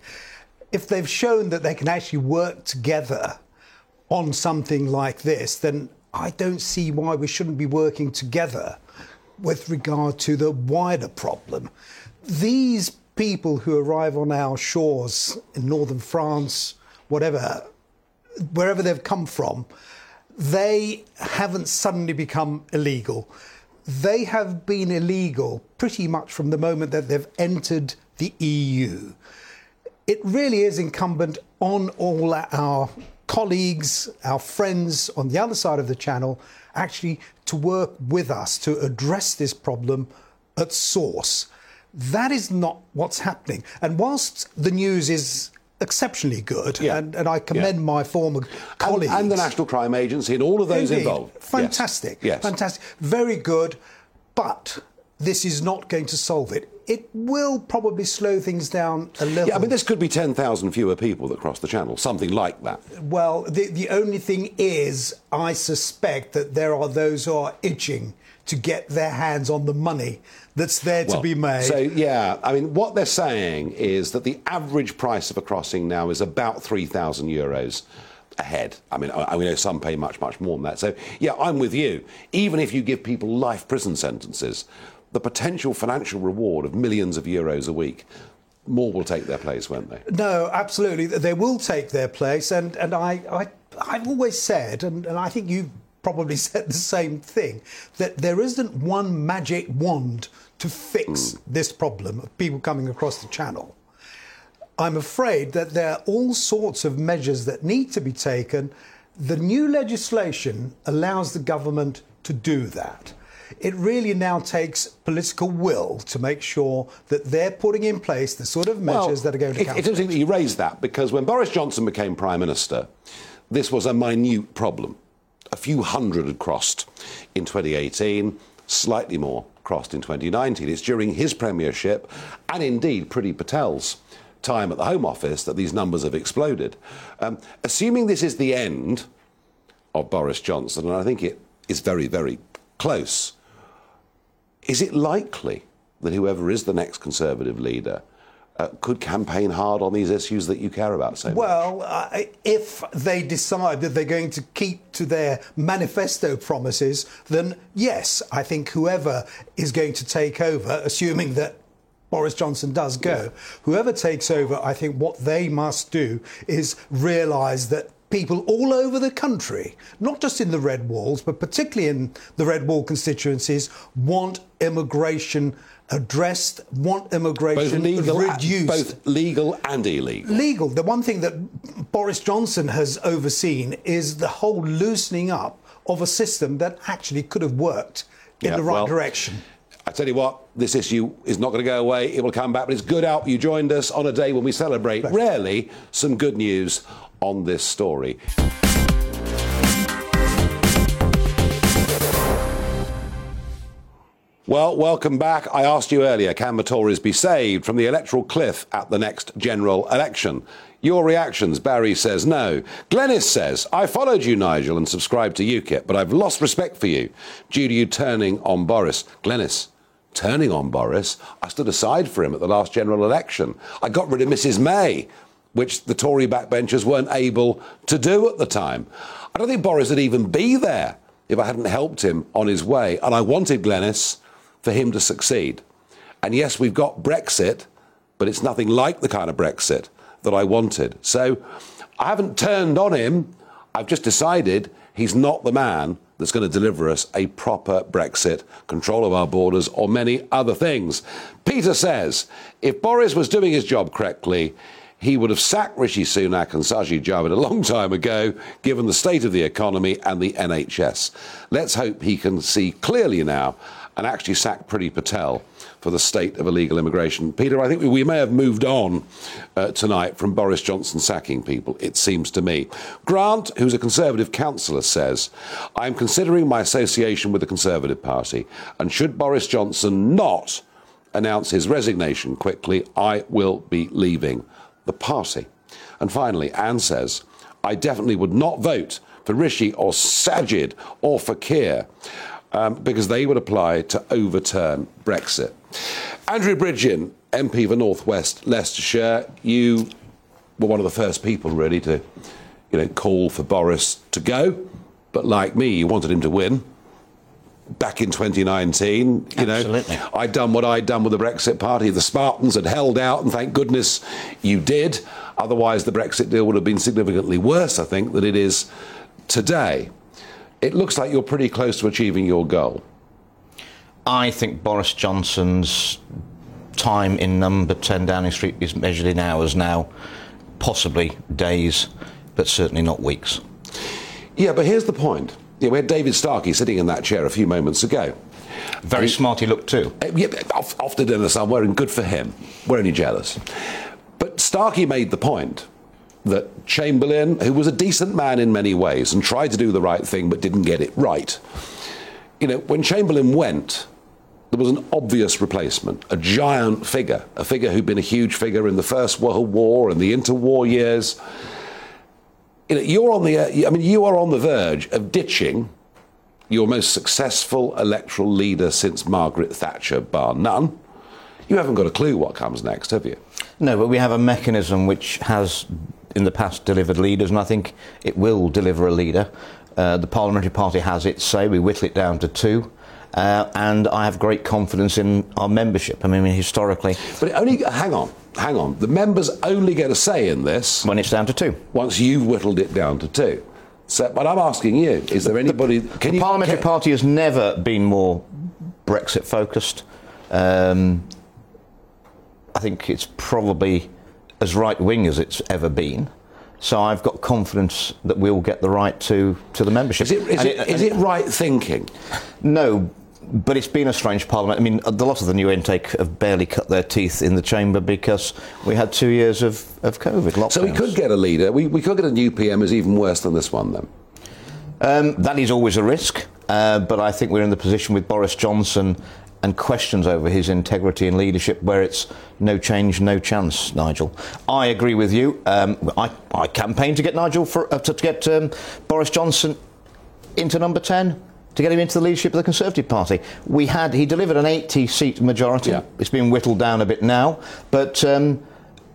[SPEAKER 8] If they've shown that they can actually work together on something like this, then I don't see why we shouldn't be working together with regard to the wider problem. These people who arrive on our shores in northern France, whatever, wherever they've come from, they haven't suddenly become illegal they have been illegal pretty much from the moment that they've entered the EU. It really is incumbent on all our colleagues, our friends on the other side of the channel, actually to work with us to address this problem at source. That is not what's happening. And whilst the news is exceptionally good, yeah. and, and I commend yeah. my former colleagues.
[SPEAKER 1] And, and, the National Crime Agency and all of those
[SPEAKER 8] Indeed.
[SPEAKER 1] involved.
[SPEAKER 8] Fantastic. Yes. Fantastic. Very good. But this is not going to solve it. It will probably slow things down a little.
[SPEAKER 1] Yeah, I mean, this could be 10,000 fewer people that cross the channel, something like that.
[SPEAKER 8] Well, the, the only thing is, I suspect that there are those who are itching to get their hands on the money that's there
[SPEAKER 1] Well,
[SPEAKER 8] to be made.
[SPEAKER 1] So, yeah, I mean, what they're saying is that the average price of a crossing now is about 3,000 euros a head. I mean, I, I know some pay much, much more than that. So, yeah, I'm with you. Even if you give people life prison sentences, the potential financial reward of millions of euros a week, more will take their place, won't they?
[SPEAKER 8] No, absolutely. They will take their place. And, and I, I, I've always said, and, and I think you've probably said the same thing, that there isn't one magic wand to fix hmm. this problem of people coming across the channel. I'm afraid that there are all sorts of measures that need to be taken. The new legislation allows the government to do that. It really now takes political will to make sure that they're putting in place the sort of measures that are going to
[SPEAKER 1] it, It's interesting that you raised that because when Boris Johnson became Prime Minister, this was a minute problem. A few hundred had crossed in 2018, slightly more crossed in 2019. It's during his premiership and indeed Priti Patel's time at the Home Office that these numbers have exploded. Um, assuming this is the end of Boris Johnson, and I think it is very, very close, is it likely that whoever is the next Conservative leader uh, could campaign hard on these issues that you care about so?
[SPEAKER 8] Well, uh, if they decide that they're going to keep to their manifesto promises, then yes, I think whoever is going to take over, assuming that Boris Johnson does go, whoever takes over, I think what they must do is realise that people all over the country, not just in the red walls, but particularly in the red wall constituencies, want immigration addressed, want
[SPEAKER 1] both
[SPEAKER 8] immigration
[SPEAKER 1] legal,
[SPEAKER 8] reduced.
[SPEAKER 1] both legal and illegal.
[SPEAKER 8] Legal. The one thing that Boris Johnson has overseen is the whole loosening up of a system that actually could have worked in
[SPEAKER 1] Yeah,
[SPEAKER 8] the right
[SPEAKER 1] well,
[SPEAKER 8] direction.
[SPEAKER 1] I tell you what, this issue is not going to go away. It will come back, but it's good out you joined us on a day when we celebrate, rarely, some good news on this story. Well, welcome back. I asked you earlier can the Tories be saved from the electoral cliff at the next general election? Your reactions. Barry says no. Glennis says, I followed you, Nigel, and subscribed to UKIP, but I've lost respect for you due to you turning on Boris. Glennis, turning on Boris? I stood aside for him at the last general election. I got rid of Mrs. May, which the Tory backbenchers weren't able to do at the time. I don't think Boris would even be there if I hadn't helped him on his way. And I wanted Glennis for him to succeed. And yes, we've got Brexit, but it's nothing like the kind of Brexit that I wanted. So I haven't turned on him. I've just decided he's not the man that's going to deliver us a proper Brexit, control of our borders, or many other things. Peter says if Boris was doing his job correctly, he would have sacked Rishi Sunak and Sajid Javid a long time ago, given the state of the economy and the NHS. Let's hope he can see clearly now and actually sack Priti Patel for the state of illegal immigration. Peter, I think we may have moved on uh, tonight from Boris Johnson sacking people, it seems to me. Grant, who's a Conservative councillor, says, I'm considering my association with the Conservative Party, and should Boris Johnson not announce his resignation quickly, I will be leaving the party. And finally, Anne says, I definitely would not vote for Rishi or Sajid or for Keir um, because they would apply to overturn Brexit. Andrew Bridgen, MP for North West Leicestershire, you were one of the first people really to you know, call for Boris to go, but like me, you wanted him to win back in 2019. You
[SPEAKER 9] Absolutely.
[SPEAKER 1] know, I'd done what I'd done with the Brexit Party. The Spartans had held out, and thank goodness you did. Otherwise, the Brexit deal would have been significantly worse, I think, than it is today. It looks like you're pretty close to achieving your goal.
[SPEAKER 9] I think Boris Johnson's time in number 10 Downing Street is measured in hours now, possibly days, but certainly not weeks.
[SPEAKER 1] Yeah, but here's the point. Yeah, we had David Starkey sitting in that chair a few moments ago.
[SPEAKER 9] Very smart he looked too.
[SPEAKER 1] Uh, Yeah, off, off to dinner somewhere, and good for him. We're only jealous. But Starkey made the point that Chamberlain, who was a decent man in many ways and tried to do the right thing but didn't get it right, you know, when Chamberlain went, there was an obvious replacement, a giant figure, a figure who'd been a huge figure in the First World War and the interwar years. You know, you're on the, uh, I mean, you are on the verge of ditching your most successful electoral leader since Margaret Thatcher, bar none. You haven't got a clue what comes next, have you?
[SPEAKER 9] No, but we have a mechanism which has, in the past, delivered leaders, and I think it will deliver a leader. Uh, the Parliamentary Party has its say. We whittle it down to two. Uh, and I have great confidence in our membership. I mean, historically.
[SPEAKER 1] But only, hang on, hang on. The members only get a say in this.
[SPEAKER 9] When it's down to two.
[SPEAKER 1] Once you've whittled it down to two. So, but I'm asking you, is there anybody.
[SPEAKER 9] The, can the you, Parliamentary
[SPEAKER 1] can,
[SPEAKER 9] Party has never been more Brexit focused. Um, I think it's probably as right wing as it's ever been. So I've got confidence that we'll get the right to, to the membership.
[SPEAKER 1] Is it, is it, it, is it right thinking?
[SPEAKER 9] No, but it's been a strange parliament. I mean, a lot of the new intake have barely cut their teeth in the chamber because we had two years of, of COVID lockdowns.
[SPEAKER 1] So we could get a leader. We, we could get a new PM who's even worse than this one, then.
[SPEAKER 9] Um, that is always a risk, uh, but I think we're in the position with Boris Johnson and questions over his integrity and leadership where it's no change, no chance, Nigel. I agree with you. Um, I, I campaigned to get Nigel for, uh, to, to, get um, Boris Johnson into number 10 to get him into the leadership of the Conservative Party. We had he delivered an 80 seat majority. Yeah. It's been whittled down a bit now, but um,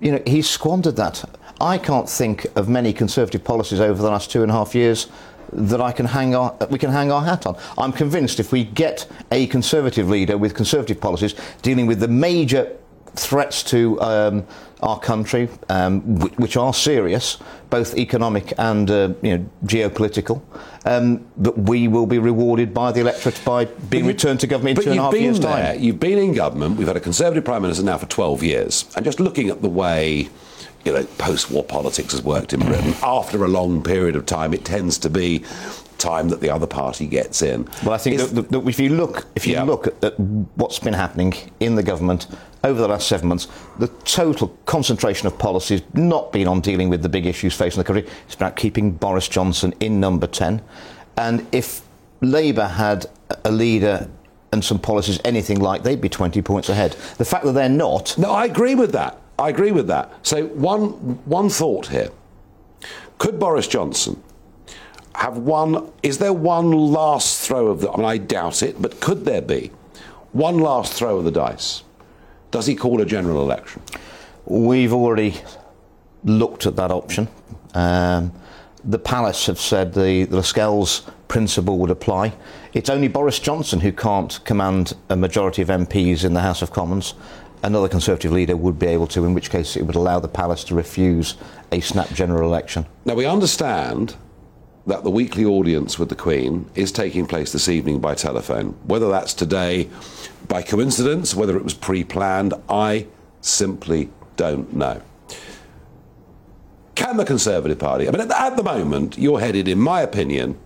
[SPEAKER 9] you know he's squandered that. I can't think of many Conservative policies over the last two and a half years that I can hang our, we can hang our hat on. I'm convinced if we get a Conservative leader with Conservative policies dealing with the major threats to um, our country, um, which are serious, both economic and uh, you know, geopolitical, um, that we will be rewarded by the electorate by being returned to government in two and a half years'
[SPEAKER 1] there,
[SPEAKER 9] time.
[SPEAKER 1] You've been in government. We've had a Conservative Prime Minister now for 12 years. And just looking at the way you know, post-war politics has worked in Britain. Mm-hmm. After a long period of time, it tends to be time that the other party gets in.
[SPEAKER 9] Well, I think that, that if you look, if you yeah. look at, at, what's been happening in the government over the last seven months, the total concentration of policy has not been on dealing with the big issues facing the country. It's about keeping Boris Johnson in number ten. And if Labour had a leader and some policies anything like, they'd be 20 points ahead. The fact that they're not.
[SPEAKER 1] No, I agree with that. I agree with that. So, one, one thought here. Could Boris Johnson have one, is there one last throw of the, I mean, I doubt it, but could there be one last throw of the dice? Does he call a general election?
[SPEAKER 9] We've already looked at that option. Um, the Palace have said the, the Lascelles principle would apply. It's only Boris Johnson who can't command a majority of MPs in the House of Commons another Conservative leader would be able to, in which case it would allow the palace to refuse a snap general election.
[SPEAKER 1] Now, we understand that the weekly audience with the Queen is taking place this evening by telephone. Whether that's today by coincidence, whether it was pre planned, I simply don't know. Can the Conservative Party, I mean, at the moment, you're headed, in my opinion,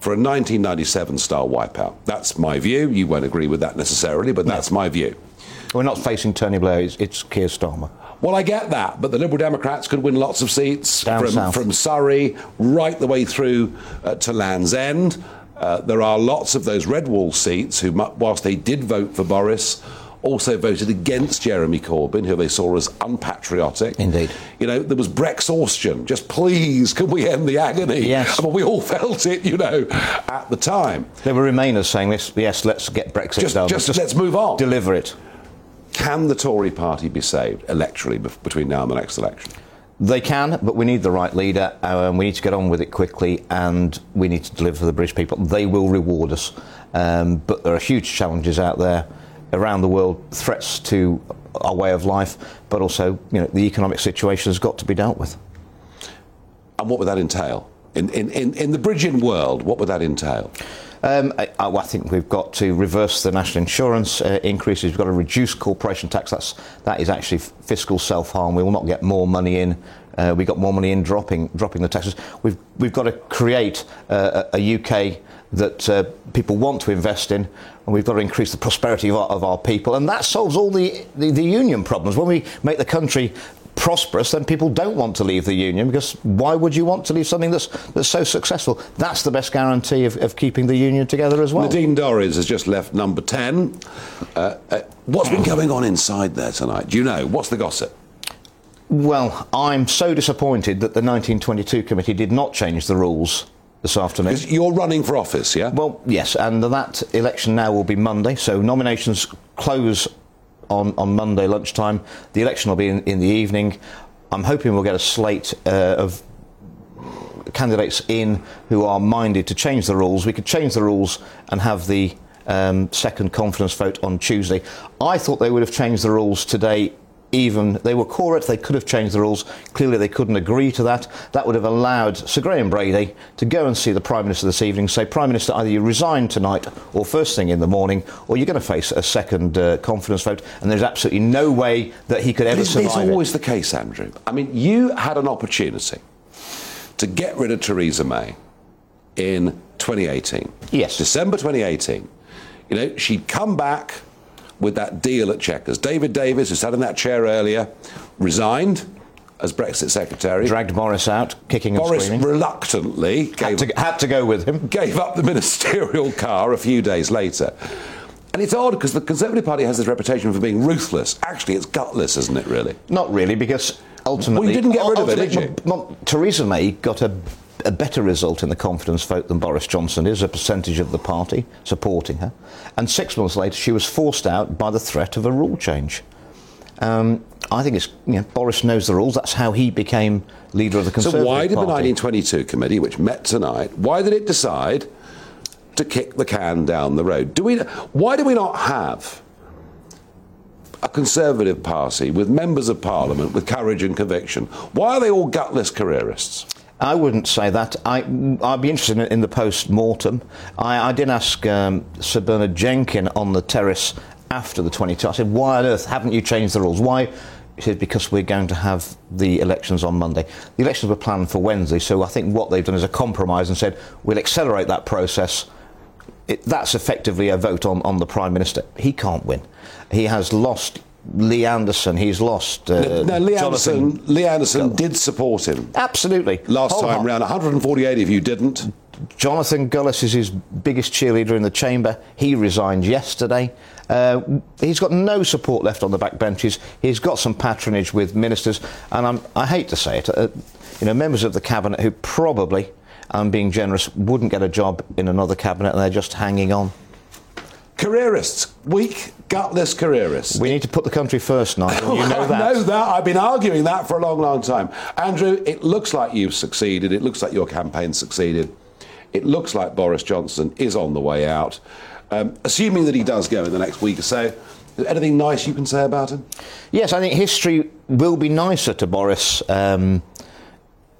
[SPEAKER 1] for a 1997 style wipeout. That's my view. You won't agree with that necessarily, but that's my view.
[SPEAKER 9] We're not facing Tony Blair, it's, it's Keir Starmer.
[SPEAKER 1] Well, I get that, but the Liberal Democrats could win lots of seats from, from, Surrey right the way through uh, to Land's End. Uh, there are lots of those red wall seats who, whilst they did vote for Boris, also voted against Jeremy Corbyn, who they saw as unpatriotic.
[SPEAKER 9] Indeed.
[SPEAKER 1] You know, there was Brexhaustion. Just please, can we end the agony?
[SPEAKER 9] Yes.
[SPEAKER 1] I mean, we all felt it, you know, at the time.
[SPEAKER 9] There were Remainers saying this, yes, let's get Brexit
[SPEAKER 1] just,
[SPEAKER 9] done.
[SPEAKER 1] Just, just let's move on.
[SPEAKER 9] Deliver it.
[SPEAKER 1] Can the Tory party be saved electorally between now and the next election?
[SPEAKER 9] They can, but we need the right leader. and we need to get on with it quickly, and we need to deliver for the British people. They will reward us. Um, but there are huge challenges out there around the world, threats to our way of life, but also, you know, the economic situation has got to be dealt with.
[SPEAKER 1] And what would that entail? In, in, in, in the Bridgen world, what would that entail?
[SPEAKER 9] Um, I, I, think we've got to reverse the national insurance uh, increases. We've got to reduce corporation tax. That's, that is actually fiscal self harm. We will not get more money in. Uh, we got more money in dropping dropping the taxes. We've we've got to create uh, a, UK that uh, people want to invest in, and we've got to increase the prosperity of our, of our people, and that solves all the, the, the union problems. When we make the country prosperous, then people don't want to leave the union because why would you want to leave something that's that's so successful? That's the best guarantee of, of keeping the union together as well.
[SPEAKER 1] Nadine Dorries has just left number 10. Uh, uh, what's been going on inside there tonight? Do you know? What's the gossip?
[SPEAKER 9] Well, I'm so disappointed that the 1922 committee did not change the rules this afternoon.
[SPEAKER 1] You're running for office, yeah?
[SPEAKER 9] Well, yes, and that election now will be Monday, so nominations close on, on Monday lunchtime. The election will be in, in the evening. I'm hoping we'll get a slate uh, of candidates in who are minded to change the rules. We could change the rules and have the um, second confidence vote on Tuesday. I thought they would have changed the rules today even they were correct, they could have changed the rules. Clearly, they couldn't agree to that. That would have allowed Sir Graham Brady to go and see the Prime Minister this evening, say, Prime Minister, either you resign tonight or first thing in the morning, or you're going to face a second uh, confidence vote. And there's absolutely no way that he could ever
[SPEAKER 1] It's,
[SPEAKER 9] survive.
[SPEAKER 1] it's always
[SPEAKER 9] it.
[SPEAKER 1] the case, Andrew. I mean, you had an opportunity to get rid of Theresa May in 2018.
[SPEAKER 9] Yes.
[SPEAKER 1] December 2018. You know, she'd come back with that deal at Chequers. David Davis, who sat in that chair earlier, resigned as Brexit Secretary.
[SPEAKER 9] Dragged Boris out, kicking and
[SPEAKER 1] Boris
[SPEAKER 9] screaming.
[SPEAKER 1] reluctantly
[SPEAKER 9] Had
[SPEAKER 1] gave,
[SPEAKER 9] to, had to go with him.
[SPEAKER 1] gave up the ministerial car a few days later. And it's odd because the Conservative Party has this reputation for being ruthless. Actually, it's gutless, isn't it, really?
[SPEAKER 9] Not really, because ultimately.
[SPEAKER 1] Well, you didn't get rid of it, did
[SPEAKER 9] ultimately, M- M- Theresa May got a, a better result in the confidence vote than Boris Johnson is, a percentage of the party supporting her. And six months later, she was forced out by the threat of a rule change. Um, I think it's you know, Boris knows the rules. That's how he became leader of the Conservative Party.
[SPEAKER 1] So why did the 1922 committee, which met tonight, why did it decide to kick the can down the road? Do we? Why do we not have a Conservative party with members of Parliament with courage and conviction? Why are they all gutless careerists?
[SPEAKER 9] I wouldn't say that. I, I'd be interested in, in the post mortem. I, I did ask um, Sir Bernard Jenkin on the terrace after the 22. I said, why on earth haven't you changed the rules? Why? He said, because we're going to have the elections on Monday. The elections were planned for Wednesday, so I think what they've done is a compromise and said, we'll accelerate that process. It, that's effectively a vote on, on the Prime Minister. He can't win. He has lost Lee Anderson. He's lost. Uh,
[SPEAKER 1] no, Lee
[SPEAKER 9] Jonathan-
[SPEAKER 1] Anderson, Lee Anderson did support him
[SPEAKER 9] Absolutely.
[SPEAKER 1] last
[SPEAKER 9] Whole
[SPEAKER 1] time
[SPEAKER 9] heart.
[SPEAKER 1] round. 148 of you didn't.
[SPEAKER 9] Jonathan Gullis is his biggest cheerleader in the chamber. He resigned yesterday. Uh, he's got no support left on the back benches. He's got some patronage with ministers, and I'm, I hate to say it, uh, you know, members of the cabinet who probably, I'm being generous, wouldn't get a job in another cabinet, and they're just hanging on.
[SPEAKER 1] Careerists, weak, gutless careerists.
[SPEAKER 9] We need to put the country first, Nigel. You know
[SPEAKER 1] I
[SPEAKER 9] that.
[SPEAKER 1] know that. I've been arguing that for a long, long time. Andrew, it looks like you've succeeded. It looks like your campaign succeeded. It looks like Boris Johnson is on the way out. Um, assuming that he does go in the next week or so, is there anything nice you can say about him?
[SPEAKER 9] Yes, I think history will be nicer to Boris um,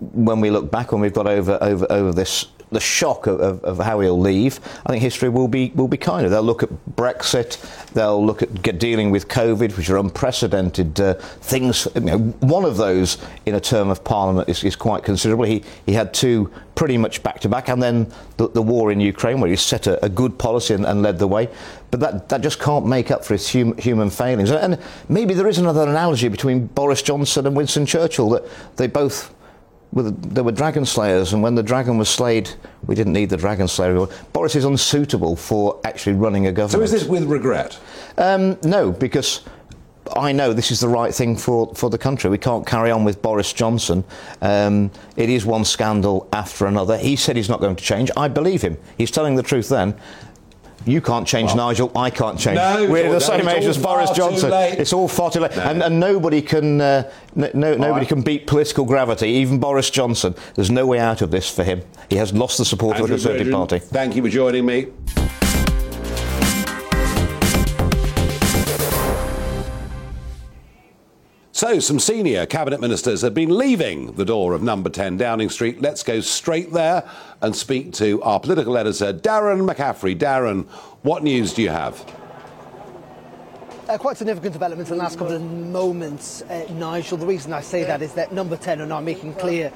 [SPEAKER 9] when we look back, when we've got over over, over this the shock of, of, of how he'll leave. I think history will be will be kinder. They'll look at Brexit. They'll look at dealing with COVID, which are unprecedented uh, things. You know, one of those in a term of Parliament is, is quite considerable. He he had two pretty much back to back, and then the, the war in Ukraine, where he set a, a good policy and, and led the way. But that, that just can't make up for his hum, human failings. And maybe there is another analogy between Boris Johnson and Winston Churchill that they both were, there were dragon slayers, and when the dragon was slayed, we didn't need the dragon slayer anymore. Boris is unsuitable for actually running a government.
[SPEAKER 1] So is this with regret?
[SPEAKER 9] Um, no, because I know this is the right thing for, for the country. We can't carry on with Boris Johnson. Um, it is one scandal after another. He said he's not going to change. I believe him. He's telling the truth then. You can't change Nigel. I can't change.
[SPEAKER 1] No,
[SPEAKER 9] We're the same age as Boris Johnson. It's all far too late, and, and nobody can uh, no, no, nobody
[SPEAKER 1] right.
[SPEAKER 9] can beat political gravity. Even Boris Johnson. There's no way out of this for him. He has lost the support of the Conservative Party.
[SPEAKER 1] Thank you for joining me. So, some senior cabinet ministers have been leaving the door of number 10 Downing Street. Let's go straight there and speak to our political editor, Darren McCaffrey. Darren, what news do you have?
[SPEAKER 2] Uh, quite significant developments in the last couple of moments, uh, Nigel. The reason I say that is that number 10 are now making clear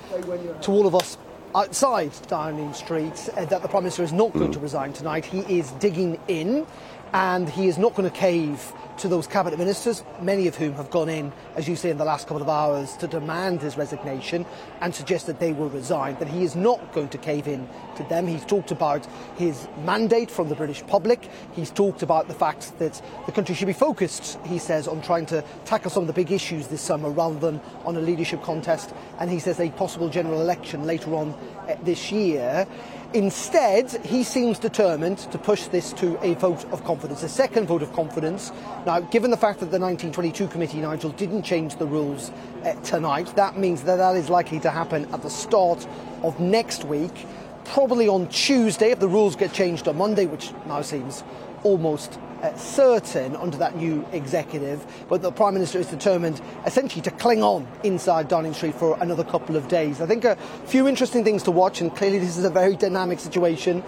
[SPEAKER 2] to all of us outside Downing Street uh, that the Prime Minister is not going to resign tonight. He is digging in. And he is not going to cave to those cabinet ministers, many of whom have gone in, as you say, in the last couple of hours to demand his resignation and suggest that they will resign, that he is not going to cave in to them. He's talked about his mandate from the British public. He's talked about the fact that the country should be focused, he says, on trying to tackle some of the big issues this summer rather than on a leadership contest. And he says a possible general election later on uh, this year. Instead, he seems determined to push this to a vote of confidence, a second vote of confidence. Now, given the fact that the 1922 committee, Nigel, didn't change the rules uh, tonight, that means that that is likely to happen at the start of next week, probably on Tuesday if the rules get changed on Monday, which now seems almost uh, certain under that new executive, but the Prime Minister is determined essentially to cling on inside Downing Street for another couple of days. I think a few interesting things to watch, and clearly this is a very dynamic situation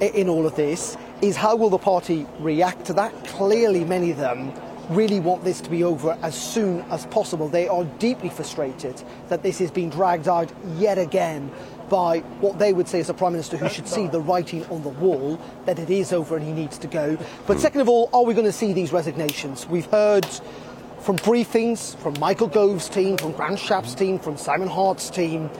[SPEAKER 2] in all of this, is how will the party react to that? Clearly, many of them really want this to be over as soon as possible. They are deeply frustrated that this is being dragged out yet again by what they would say is a prime minister who should see the writing on the wall that it is over and he needs to go. But second of all, are we going to see these resignations? We've heard from briefings from Michael Gove's team, from Grant Shapps' team, from Simon Hart's team,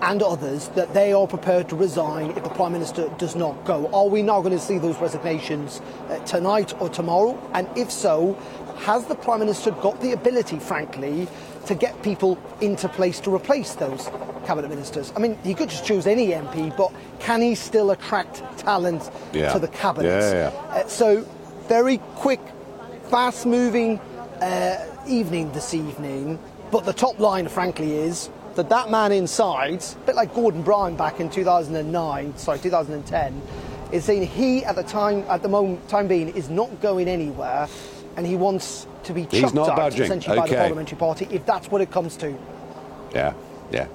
[SPEAKER 2] and others that they are prepared to resign if the Prime Minister does not go. Are we now going to see those resignations uh, tonight or tomorrow? And if so, has the Prime Minister got the ability, frankly, to get people into place to replace those cabinet ministers? I mean, he could just choose any MP, but can he still attract talent
[SPEAKER 1] Yeah.
[SPEAKER 2] to the cabinet?
[SPEAKER 1] Yeah, yeah.
[SPEAKER 2] Uh, so, very quick, fast moving uh, evening this evening. But the top line, frankly, is that that man inside, a bit like Gordon Brown back in 2009, sorry, 2010, is saying he, at the time, at the moment, time being, is not going anywhere, and he wants to be chucked out
[SPEAKER 1] budging.
[SPEAKER 2] essentially by the
[SPEAKER 1] Okay.
[SPEAKER 2] parliamentary party, if that's what it comes to.
[SPEAKER 1] Yeah, yeah.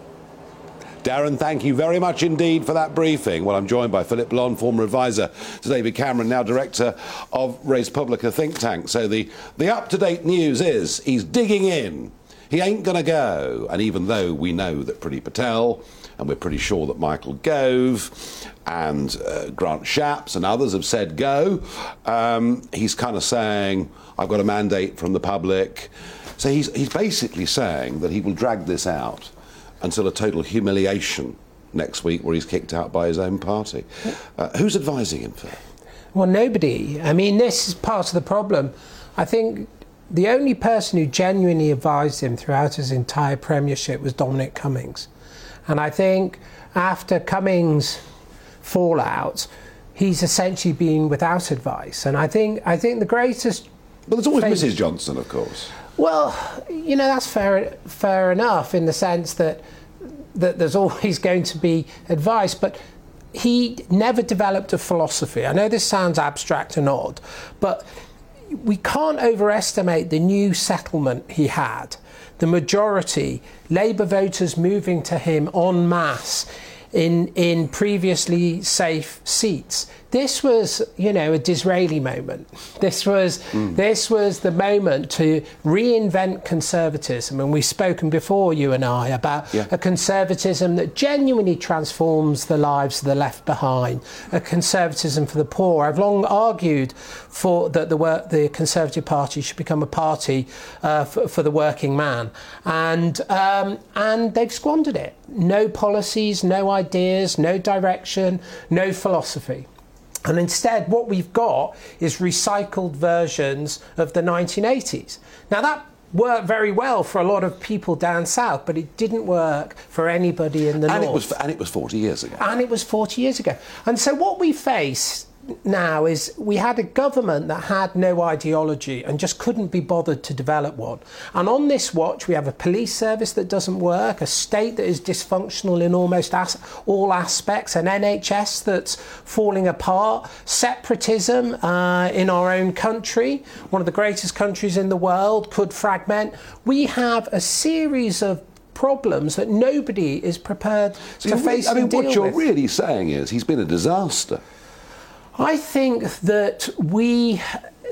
[SPEAKER 1] Darren, thank you very much indeed for that briefing. Well, I'm joined by Philip Blond, former advisor to David Cameron, now director of ResPublica think tank. So the, the up-to-date news is he's digging in. He ain't going to go. And even though we know that Priti Patel, and we're pretty sure that Michael Gove and uh, Grant Shapps and others have said go, um, he's kind of saying, I've got a mandate from the public. So he's, he's basically saying that he will drag this out until a total humiliation next week where he's kicked out by his own party. Uh, who's advising him for that?
[SPEAKER 10] Well, nobody. I mean, this is part of the problem. I think the only person who genuinely advised him throughout his entire premiership was Dominic Cummings. And I think after Cummings' fallout, he's essentially been without advice. And I think I think the greatest
[SPEAKER 1] But there's always. Mrs. Johnson, of course.
[SPEAKER 10] well, you know that's fair fair enough in the sense that that there's always going to be advice, but he never developed a philosophy. I know this sounds abstract and odd, but we can't overestimate the new settlement he had. The majority, Labour voters moving to him en masse in, in previously safe seats. This was, you know, a Disraeli moment. This was, this was the moment to reinvent conservatism. And we've spoken before, you and I, about
[SPEAKER 1] Yeah.
[SPEAKER 10] a conservatism that genuinely transforms the lives of the left behind, a conservatism for the poor. I've long argued for that the work, the Conservative Party should become a party uh, for, for the working man, and um, and they've squandered it. No policies, no ideas, no direction, no philosophy. And instead, what we've got is recycled versions of the 1980s. Now, that worked very well for a lot of people down south, but it didn't work for anybody in the
[SPEAKER 1] And
[SPEAKER 10] north.
[SPEAKER 1] it, was, and it was 40 years ago.
[SPEAKER 10] And it was 40 years ago. And so what we face now is we had a government that had no ideology and just couldn't be bothered to develop one. And on this watch, we have a police service that doesn't work, a state that is dysfunctional in almost as- all aspects, an NHS that's falling apart, separatism uh, in our own country, one of the greatest countries in the world, could fragment. We have a series of problems that nobody is prepared
[SPEAKER 1] So
[SPEAKER 10] to face
[SPEAKER 1] I mean, what you're
[SPEAKER 10] with.
[SPEAKER 1] really saying is he's been a disaster.
[SPEAKER 10] I think that we,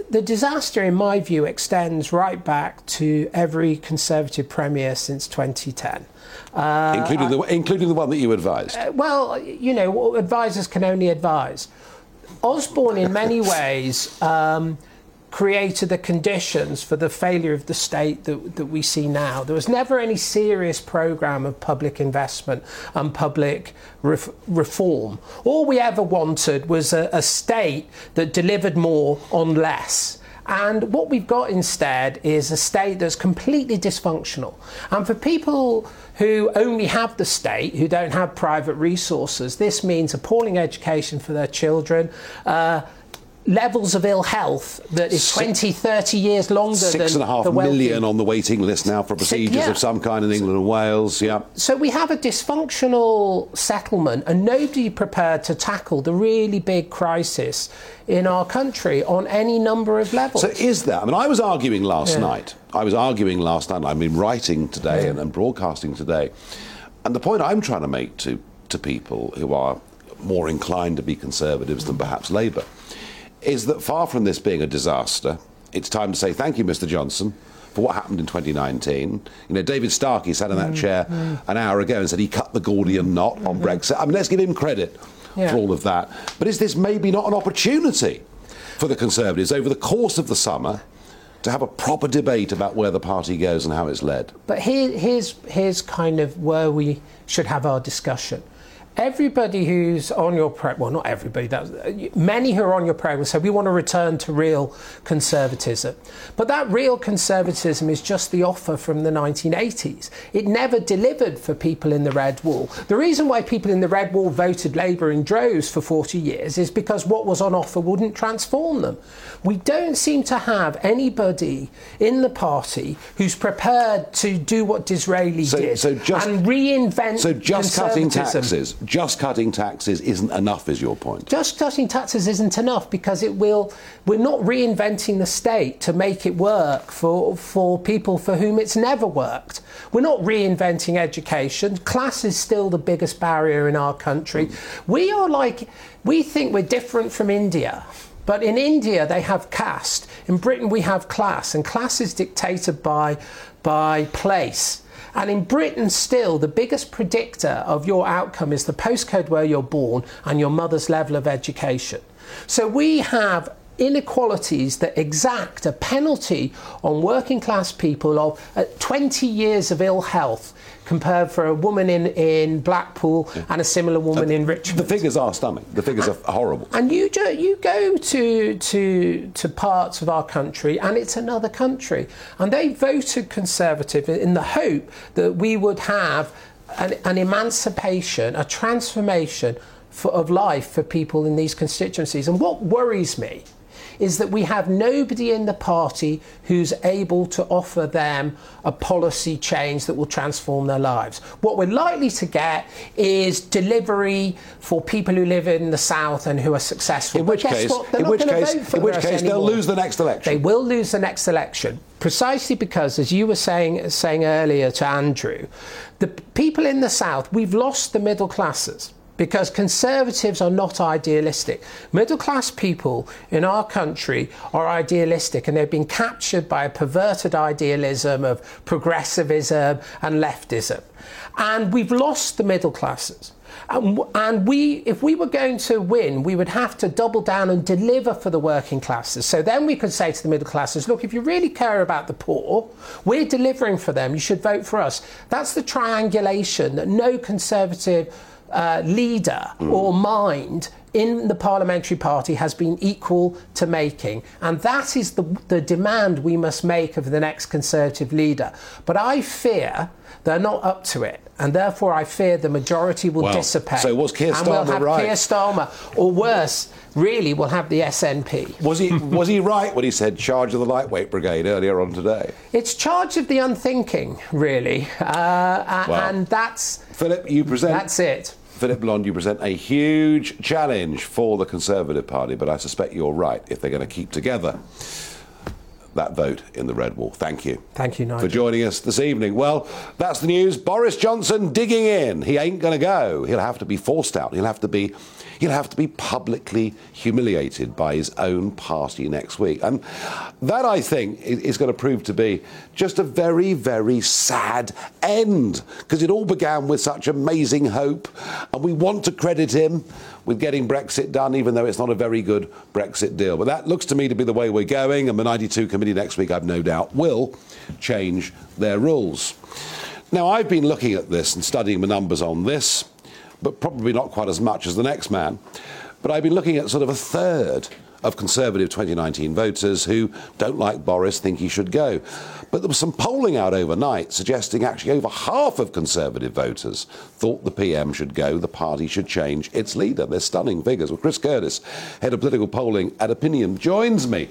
[SPEAKER 10] the disaster, in my view, extends right back to every Conservative Premier since 2010. Uh,
[SPEAKER 1] including, the, including the one that you advised.
[SPEAKER 10] well, you know, advisors can only advise. Osborne, in many ways, um, created the conditions for the failure of the state that, that we see now. There was never any serious programme of public investment and public ref- reform. All we ever wanted was a, a state that delivered more on less. And what we've got instead is a state that's completely dysfunctional. And for people who only have the state, who don't have private resources, this means appalling education for their children. Uh, levels of ill health that is 20, 30 years longer
[SPEAKER 1] Six
[SPEAKER 10] than
[SPEAKER 1] and a half million on the waiting list now for procedures
[SPEAKER 10] yeah.
[SPEAKER 1] of some kind in England and Wales. Yeah.
[SPEAKER 10] So we have a dysfunctional settlement, and nobody prepared to tackle the really big crisis in our country on any number of levels.
[SPEAKER 1] So is that? I mean, I was arguing last
[SPEAKER 10] Yeah.
[SPEAKER 1] night. I was arguing last night. I've been writing today and, and broadcasting today, and the point I'm trying to make to to people who are more inclined to be conservatives than perhaps Labour is that far from this being a disaster, it's time to say thank you, Mr. Johnson. For what happened in 2019, you know, David Starkey sat in that
[SPEAKER 10] Mm,
[SPEAKER 1] chair an hour ago and said he cut the Gordian knot on Brexit. I mean, let's give him credit
[SPEAKER 10] Yeah.
[SPEAKER 1] for all of that. But is this maybe not an opportunity for the Conservatives over the course of the summer to have a proper debate about where the party goes and how it's led?
[SPEAKER 10] But here, here's, here's kind of where we should have our discussion. Everybody who's on your program, well, not everybody, that, many who are on your program say we want to return to real conservatism. But that real conservatism is just the offer from the 1980s. It never delivered for people in the Red Wall. The reason why people in the Red Wall voted Labour in droves for 40 years is because what was on offer wouldn't transform them. We don't seem to have anybody in the party who's prepared to do what Disraeli
[SPEAKER 1] So-
[SPEAKER 10] did
[SPEAKER 1] so just-
[SPEAKER 10] and reinvent
[SPEAKER 1] So just cutting taxes, just cutting taxes isn't enough, is your point?
[SPEAKER 10] Just cutting taxes isn't enough because it will. We're not reinventing the state to make it work for for people for whom it's never worked. We're not reinventing education. Class is still the biggest barrier in our country. Mm. We are like we think we're different from India. But in India, they have caste. In Britain, we have class, and class is dictated by, by place. And in Britain, still, the biggest predictor of your outcome is the postcode where you're born and your mother's level of education. So we have inequalities that exact a penalty on working class people of uh, 20 years of ill health compared for a woman in, in Blackpool and a similar woman in Richmond.
[SPEAKER 1] The figures are stunning. The figures are horrible.
[SPEAKER 10] And you do, you go to to to parts of our country, and it's another country, and they voted Conservative in the hope that we would have an, an emancipation, a transformation for, of life for people in these constituencies. And what worries me is that we have nobody in the party who's able to offer them a policy change that will transform their lives. What we're likely to get is delivery for people who live in the south and who are successful.
[SPEAKER 1] In
[SPEAKER 10] But
[SPEAKER 1] which
[SPEAKER 10] guess
[SPEAKER 1] case, in which case, in which case, they'll lose the next election.
[SPEAKER 10] They will lose the next election precisely because, as you were saying saying earlier to Andrew, the people in the south we've lost the middle classes because conservatives are not idealistic. Middle class people in our country are idealistic and they've been captured by a perverted idealism of progressivism and leftism. And we've lost the middle classes. And, and we, if we were going to win, we would have to double down and deliver for the working classes. So then we could say to the middle classes, look, if you really care about the poor, we're delivering for them. You should vote for us. That's the triangulation that no conservative uh, leader or mind in the parliamentary party has been equal to making. And that is the, the demand we must make of the next Conservative leader. But I fear they're not up to it. And therefore, I fear the majority will
[SPEAKER 1] Well,
[SPEAKER 10] dissipate.
[SPEAKER 1] so was Keir
[SPEAKER 10] And we'll
[SPEAKER 1] Starmer
[SPEAKER 10] have
[SPEAKER 1] right?
[SPEAKER 10] Keir Starmer, or worse, really, we'll have the SNP.
[SPEAKER 1] Was he was he right when he said charge of the lightweight brigade earlier on today?
[SPEAKER 10] It's charge of the unthinking, really. Uh,
[SPEAKER 1] Well,
[SPEAKER 10] and that's,
[SPEAKER 1] Philip, you present.
[SPEAKER 10] that's it.
[SPEAKER 1] Philip Blond, you present a huge challenge for the Conservative Party, but I suspect you're right if they're going to keep together that vote in the Red Wall. Thank you.
[SPEAKER 10] Thank you, Nigel.
[SPEAKER 1] For joining us this evening. Well, that's the news. Boris Johnson digging in. He ain't going to go. He'll have to be forced out. He'll have to be. He'll have to be publicly humiliated by his own party next week. And that, I think, is going to prove to be just a very, very sad end because it all began with such amazing hope. And we want to credit him with getting Brexit done, even though it's not a very good Brexit deal. But that looks to me to be the way we're going, and the 92 committee next week, I've no doubt, will change their rules. Now, I've been looking at this and studying the numbers on this, but probably not quite as much as the next man. But I've been looking at sort of a third of Conservative 2019 voters who don't like Boris, think he should go. But there was some polling out overnight suggesting actually over half of Conservative voters thought the PM should go, the party should change its leader. They're stunning figures. Well, Chris Curtis, head of political polling at Opinium, joins me.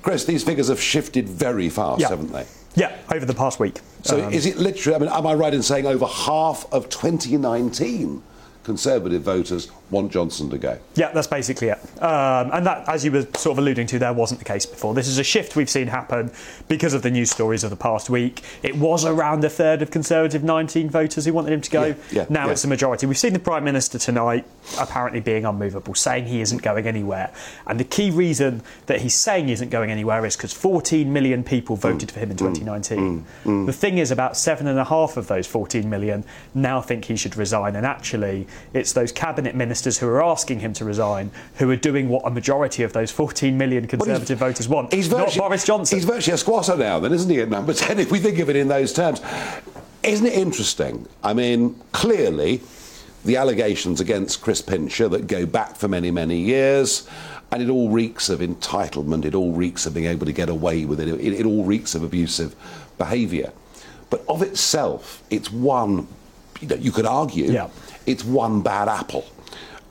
[SPEAKER 1] Chris, these figures have shifted very fast,
[SPEAKER 11] yeah.
[SPEAKER 1] haven't they?
[SPEAKER 11] Yeah, over the past week.
[SPEAKER 1] So um, is it literally, I mean, am I right in saying over half of 2019 Conservative voters want Johnson to go.
[SPEAKER 11] Yeah, that's basically it. Um, and that, as you were sort of alluding to, there wasn't the case before. This is a shift we've seen happen because of the news stories of the past week. It was around a third of Conservative 19 voters who wanted him to go.
[SPEAKER 1] Yeah, yeah,
[SPEAKER 11] now
[SPEAKER 1] yeah.
[SPEAKER 11] it's a majority. We've seen the Prime Minister tonight apparently being unmovable, saying he isn't going anywhere. And the key reason that he's saying he isn't going anywhere is because 14 million people voted
[SPEAKER 1] Mm,
[SPEAKER 11] for him in 2019. The thing is, about seven and a half of those 14 million now think he should resign. And actually, it's those cabinet ministers who are asking him to resign who are doing what a majority of those 14 million Conservative voters want.
[SPEAKER 1] He's
[SPEAKER 11] not
[SPEAKER 1] virtually,
[SPEAKER 11] Boris Johnson.
[SPEAKER 1] He's virtually a squatter now, then, isn't he, at number 10, if we think of it in those terms? Isn't it interesting? I mean, clearly, the allegations against Chris Pincher that go back for many, many years, and it all reeks of entitlement, it all reeks of being able to get away with it, it, it all reeks of abusive behaviour. But of itself, it's one, you know, you could argue,
[SPEAKER 11] Yeah.
[SPEAKER 1] it's one bad apple.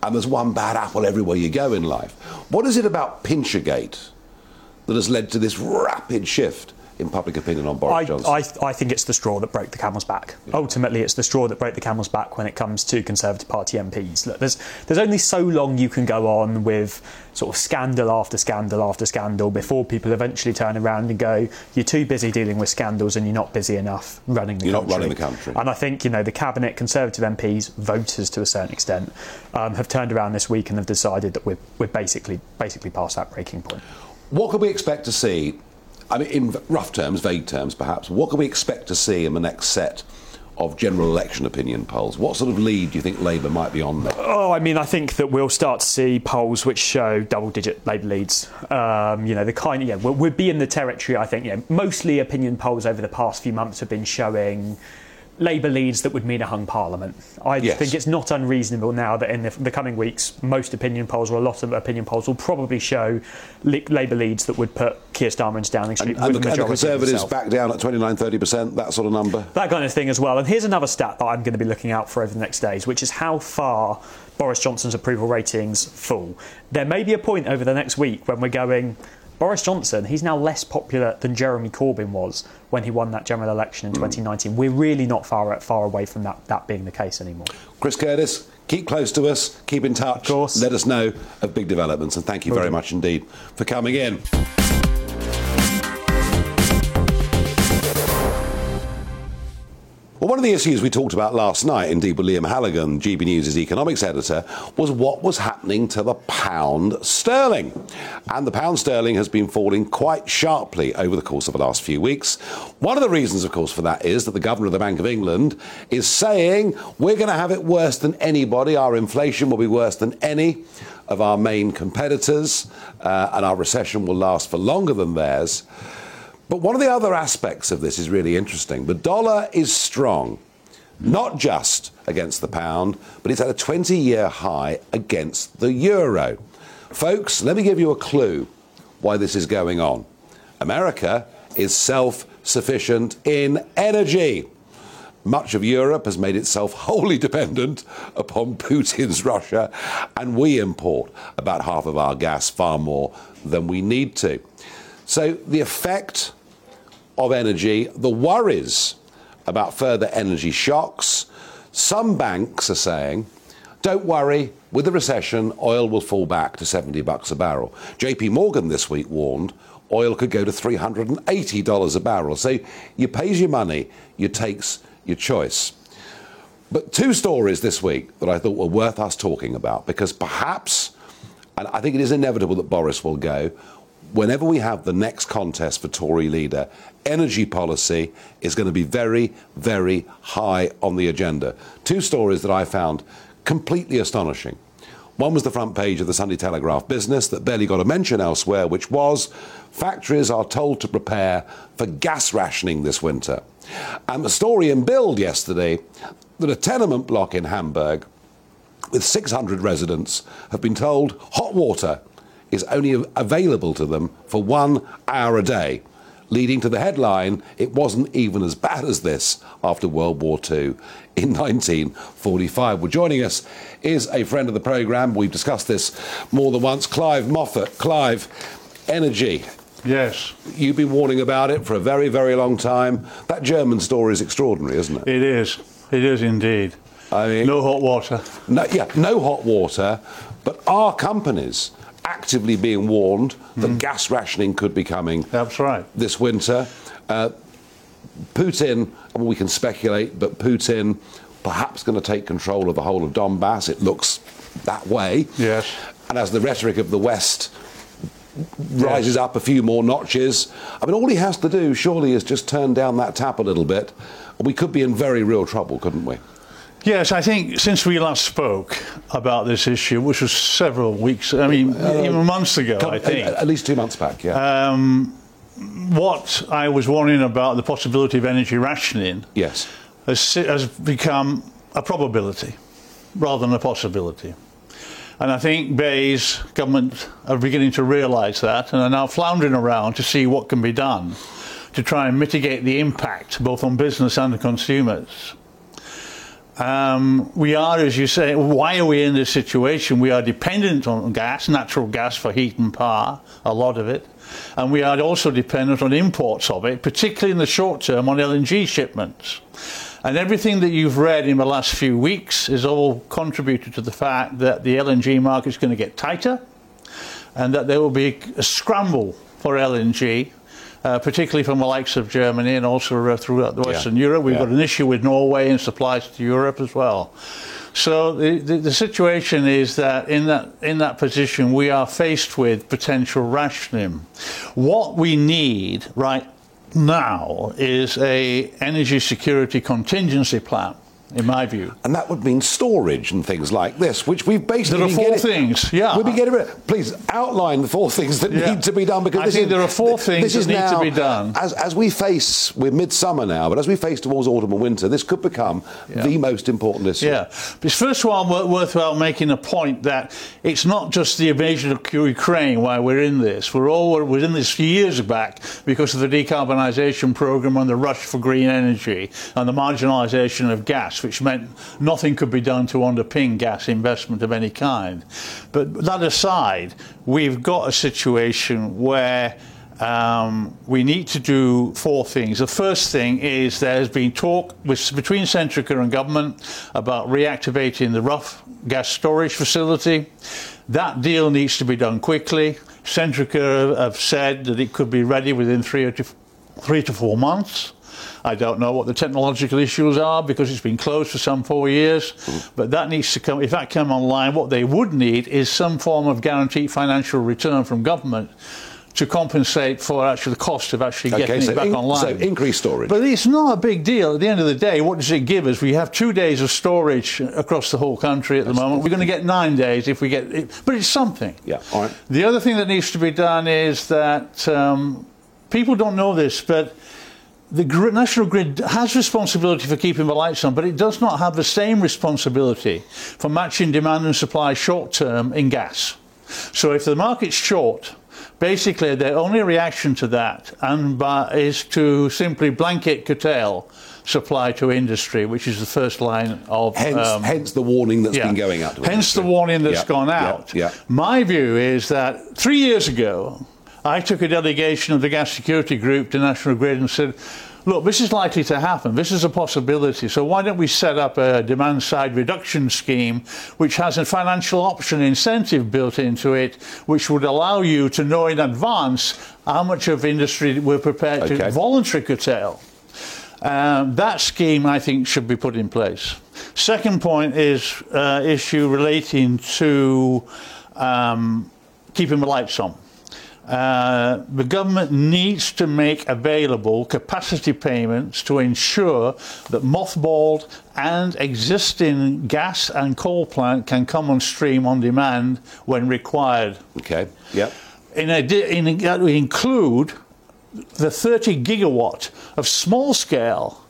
[SPEAKER 1] And there's one bad apple everywhere you go in life. What is it about Pinchergate that has led to this rapid shift in public opinion on Boris
[SPEAKER 11] I,
[SPEAKER 1] Johnson?
[SPEAKER 11] I, I think it's the straw that broke the camel's back. Ultimately, it's the straw that broke the camel's back when it comes to Conservative Party MPs. Look, there's, there's only so long you can go on with sort of scandal after scandal after scandal before people eventually turn around and go, you're too busy dealing with scandals and you're not busy enough running the country.
[SPEAKER 1] You're not running the country.
[SPEAKER 11] And I think, you know, the Cabinet, Conservative MPs, voters to a certain extent, um, have turned around this week and have decided that we're, we're basically, basically past that breaking point.
[SPEAKER 1] What can we expect to see? I mean, in rough terms, vague terms perhaps, what can we expect to see in the next set of general election opinion polls? What sort of lead do you think Labour might be on there?
[SPEAKER 11] Oh, I mean, I think that we'll start to see polls which show double-digit Labour leads. Um, you know, the kind, yeah, we'll, we'll be in the territory. I think, yeah, mostly opinion polls over the past few months have been showing Labour leads that would mean a hung Parliament. I
[SPEAKER 1] Yes.
[SPEAKER 11] think it's not unreasonable now that in the, the coming weeks, most opinion polls or a lot of opinion polls will probably show Labour leads that would put Keir Starmer into Downing Street
[SPEAKER 1] And,
[SPEAKER 11] with
[SPEAKER 1] the, and the Conservatives back down at 29, 30%, that sort of number?
[SPEAKER 11] That kind of thing as well. And here's another stat that I'm going to be looking out for over the next days, which is how far Boris Johnson's approval ratings fall. There may be a point over the next week when we're going. Boris Johnson, he's now less popular than Jeremy Corbyn was when he won that general election in hmm. 2019. We're really not far far away from that, that being the case anymore.
[SPEAKER 1] Chris Curtis, keep close to us, keep in touch.
[SPEAKER 11] Of course.
[SPEAKER 1] Let us know of big developments, and thank you very much indeed for coming in. Well, one of the issues we talked about last night, indeed with Liam Halligan, GB News' economics editor, was what was happening to the pound sterling. And the pound sterling has been falling quite sharply over the course of the last few weeks. One of the reasons, of course, for that is that the governor of the Bank of England is saying we're going to have it worse than anybody. Our inflation will be worse than any of our main competitors, uh, and our recession will last for longer than theirs. But one of the other aspects of this is really interesting. The dollar is strong, not just against the pound, but it's at a 20 year high against the euro. Folks, let me give you a clue why this is going on. America is self sufficient in energy. Much of Europe has made itself wholly dependent upon Putin's Russia, and we import about half of our gas far more than we need to. So the effect of energy, the worries about further energy shocks. Some banks are saying, don't worry, with the recession, oil will fall back to 70 bucks a barrel. JP Morgan this week warned oil could go to $380 a barrel. So you pays your money, you takes your choice. But two stories this week that I thought were worth us talking about because perhaps, and I think it is inevitable that Boris will go, whenever we have the next contest for Tory leader, energy policy is going to be very, very high on the agenda. Two stories that I found completely astonishing. One was the front page of the Sunday Telegraph business that barely got a mention elsewhere, which was factories are told to prepare for gas rationing this winter. And the story in Bild yesterday that a tenement block in Hamburg with 600 residents have been told hot water is only available to them for one hour a day, leading to the headline it wasn't even as bad as this after World War II in 1945. Well, joining us is a friend of the programme. We've discussed this more than once. Clive Moffatt. Clive, energy.
[SPEAKER 12] Yes.
[SPEAKER 1] You've been warning about it for a very, very long time. That German story is extraordinary, isn't it?
[SPEAKER 12] It is. It is indeed.
[SPEAKER 1] I mean,
[SPEAKER 12] no hot water.
[SPEAKER 1] No, yeah, no hot water. But our companies actively being warned that mm. gas rationing could be coming.
[SPEAKER 12] That's right.
[SPEAKER 1] This winter. Uh, Putin, well, we can speculate, but Putin perhaps going to take control of the whole of Donbass. It looks that way.
[SPEAKER 12] Yes.
[SPEAKER 1] And as the rhetoric of the West rises yes. up a few more notches, I mean, all he has to do, surely, is just turn down that tap a little bit. We could be in very real trouble, couldn't we?
[SPEAKER 12] Yes, I think since we last spoke about this issue, which was several weeks, I mean, uh, even months ago, I think.
[SPEAKER 1] At least two months back, yeah. Um,
[SPEAKER 12] what I was warning about, the possibility of energy rationing,
[SPEAKER 1] yes,
[SPEAKER 12] has, has become a probability rather than a possibility. And I think BEIS government are beginning to realise that and are now floundering around to see what can be done to try and mitigate the impact both on business and the consumers. Um, we are, as you say, why are we in this situation? We are dependent on gas, natural gas for heat and power, a lot of it. And we are also dependent on imports of it, particularly in the short term on LNG shipments. And everything that you've read in the last few weeks is all contributed to the fact that the LNG market is going to get tighter and that there will be a scramble for LNG uh, particularly from the likes of Germany and also uh, throughout the Western yeah. Europe. We've yeah. got an issue with Norway and supplies to Europe as well. So the, the, the, situation is that in that in that position we are faced with potential rationing. What we need right now is a energy security contingency plan in my view.
[SPEAKER 1] And that would mean storage and things like this, which we've basically.
[SPEAKER 12] There are four things, yeah.
[SPEAKER 1] We've been getting rid of. Please outline the four things that yeah. need to be done because
[SPEAKER 12] I
[SPEAKER 1] this
[SPEAKER 12] think
[SPEAKER 1] is,
[SPEAKER 12] there are four things that need
[SPEAKER 1] now,
[SPEAKER 12] to be done.
[SPEAKER 1] As, as we face, we're midsummer now, but as we face towards autumn and winter, this could become yeah. the most important issue.
[SPEAKER 12] Yeah. But first of all, worthwhile making a point that it's not just the invasion of Ukraine why we're in this. We're all we're in this years back because of the decarbonisation programme and the rush for green energy and the marginalisation of gas, which meant nothing could be done to underpin gas investment of any kind. But that aside, we've got a situation where um, we need to do four things. The first thing is there has been talk with, between Centrica and government about reactivating the Rough gas storage facility. That deal needs to be done quickly. Centrica have said that it could be ready within three, to, three to four months. I don't know what the technological issues are because it's been closed for some four years. But that needs to come. If that came online, what they would need is some form of guaranteed financial return from government to compensate for actually the cost of actually getting so it back
[SPEAKER 1] in,
[SPEAKER 12] online.
[SPEAKER 1] So increased storage.
[SPEAKER 12] But it's not a big deal. At the end of the day, what does it give us? We have two days of storage across the whole country at That's the moment. We're going to get nine days if we get it, but it's something.
[SPEAKER 1] Yeah, all right.
[SPEAKER 12] The other thing that needs to be done is that um, people don't know this, but the National Grid has responsibility for keeping the lights on, but it does not have the same responsibility for matching demand and supply short term in gas. So if the market's short, basically the only reaction to that and is to simply blanket curtail supply to industry, which is the first line of.
[SPEAKER 1] Hence, um, hence the warning that's
[SPEAKER 12] yeah.
[SPEAKER 1] been going out.
[SPEAKER 12] hence
[SPEAKER 1] industry.
[SPEAKER 12] the warning that's gone out.
[SPEAKER 1] Yeah.
[SPEAKER 12] My view is that three years ago, I took a delegation of the Gas Security Group to National Grid and said, look, this is likely to happen. This is a possibility. So why don't we set up a demand side reduction scheme which has a financial option incentive built into it, which would allow you to know in advance how much of industry we're prepared okay. to voluntarily curtail. Um, that scheme, I think, should be put in place. Second point is uh, issue relating to um, keeping the lights on. Uh, the government needs to make available capacity payments to ensure that mothballed and existing gas and coal plant can come on stream on demand when required.
[SPEAKER 1] Okay. Yep.
[SPEAKER 12] In, in that we include the 30 gigawatt of small scale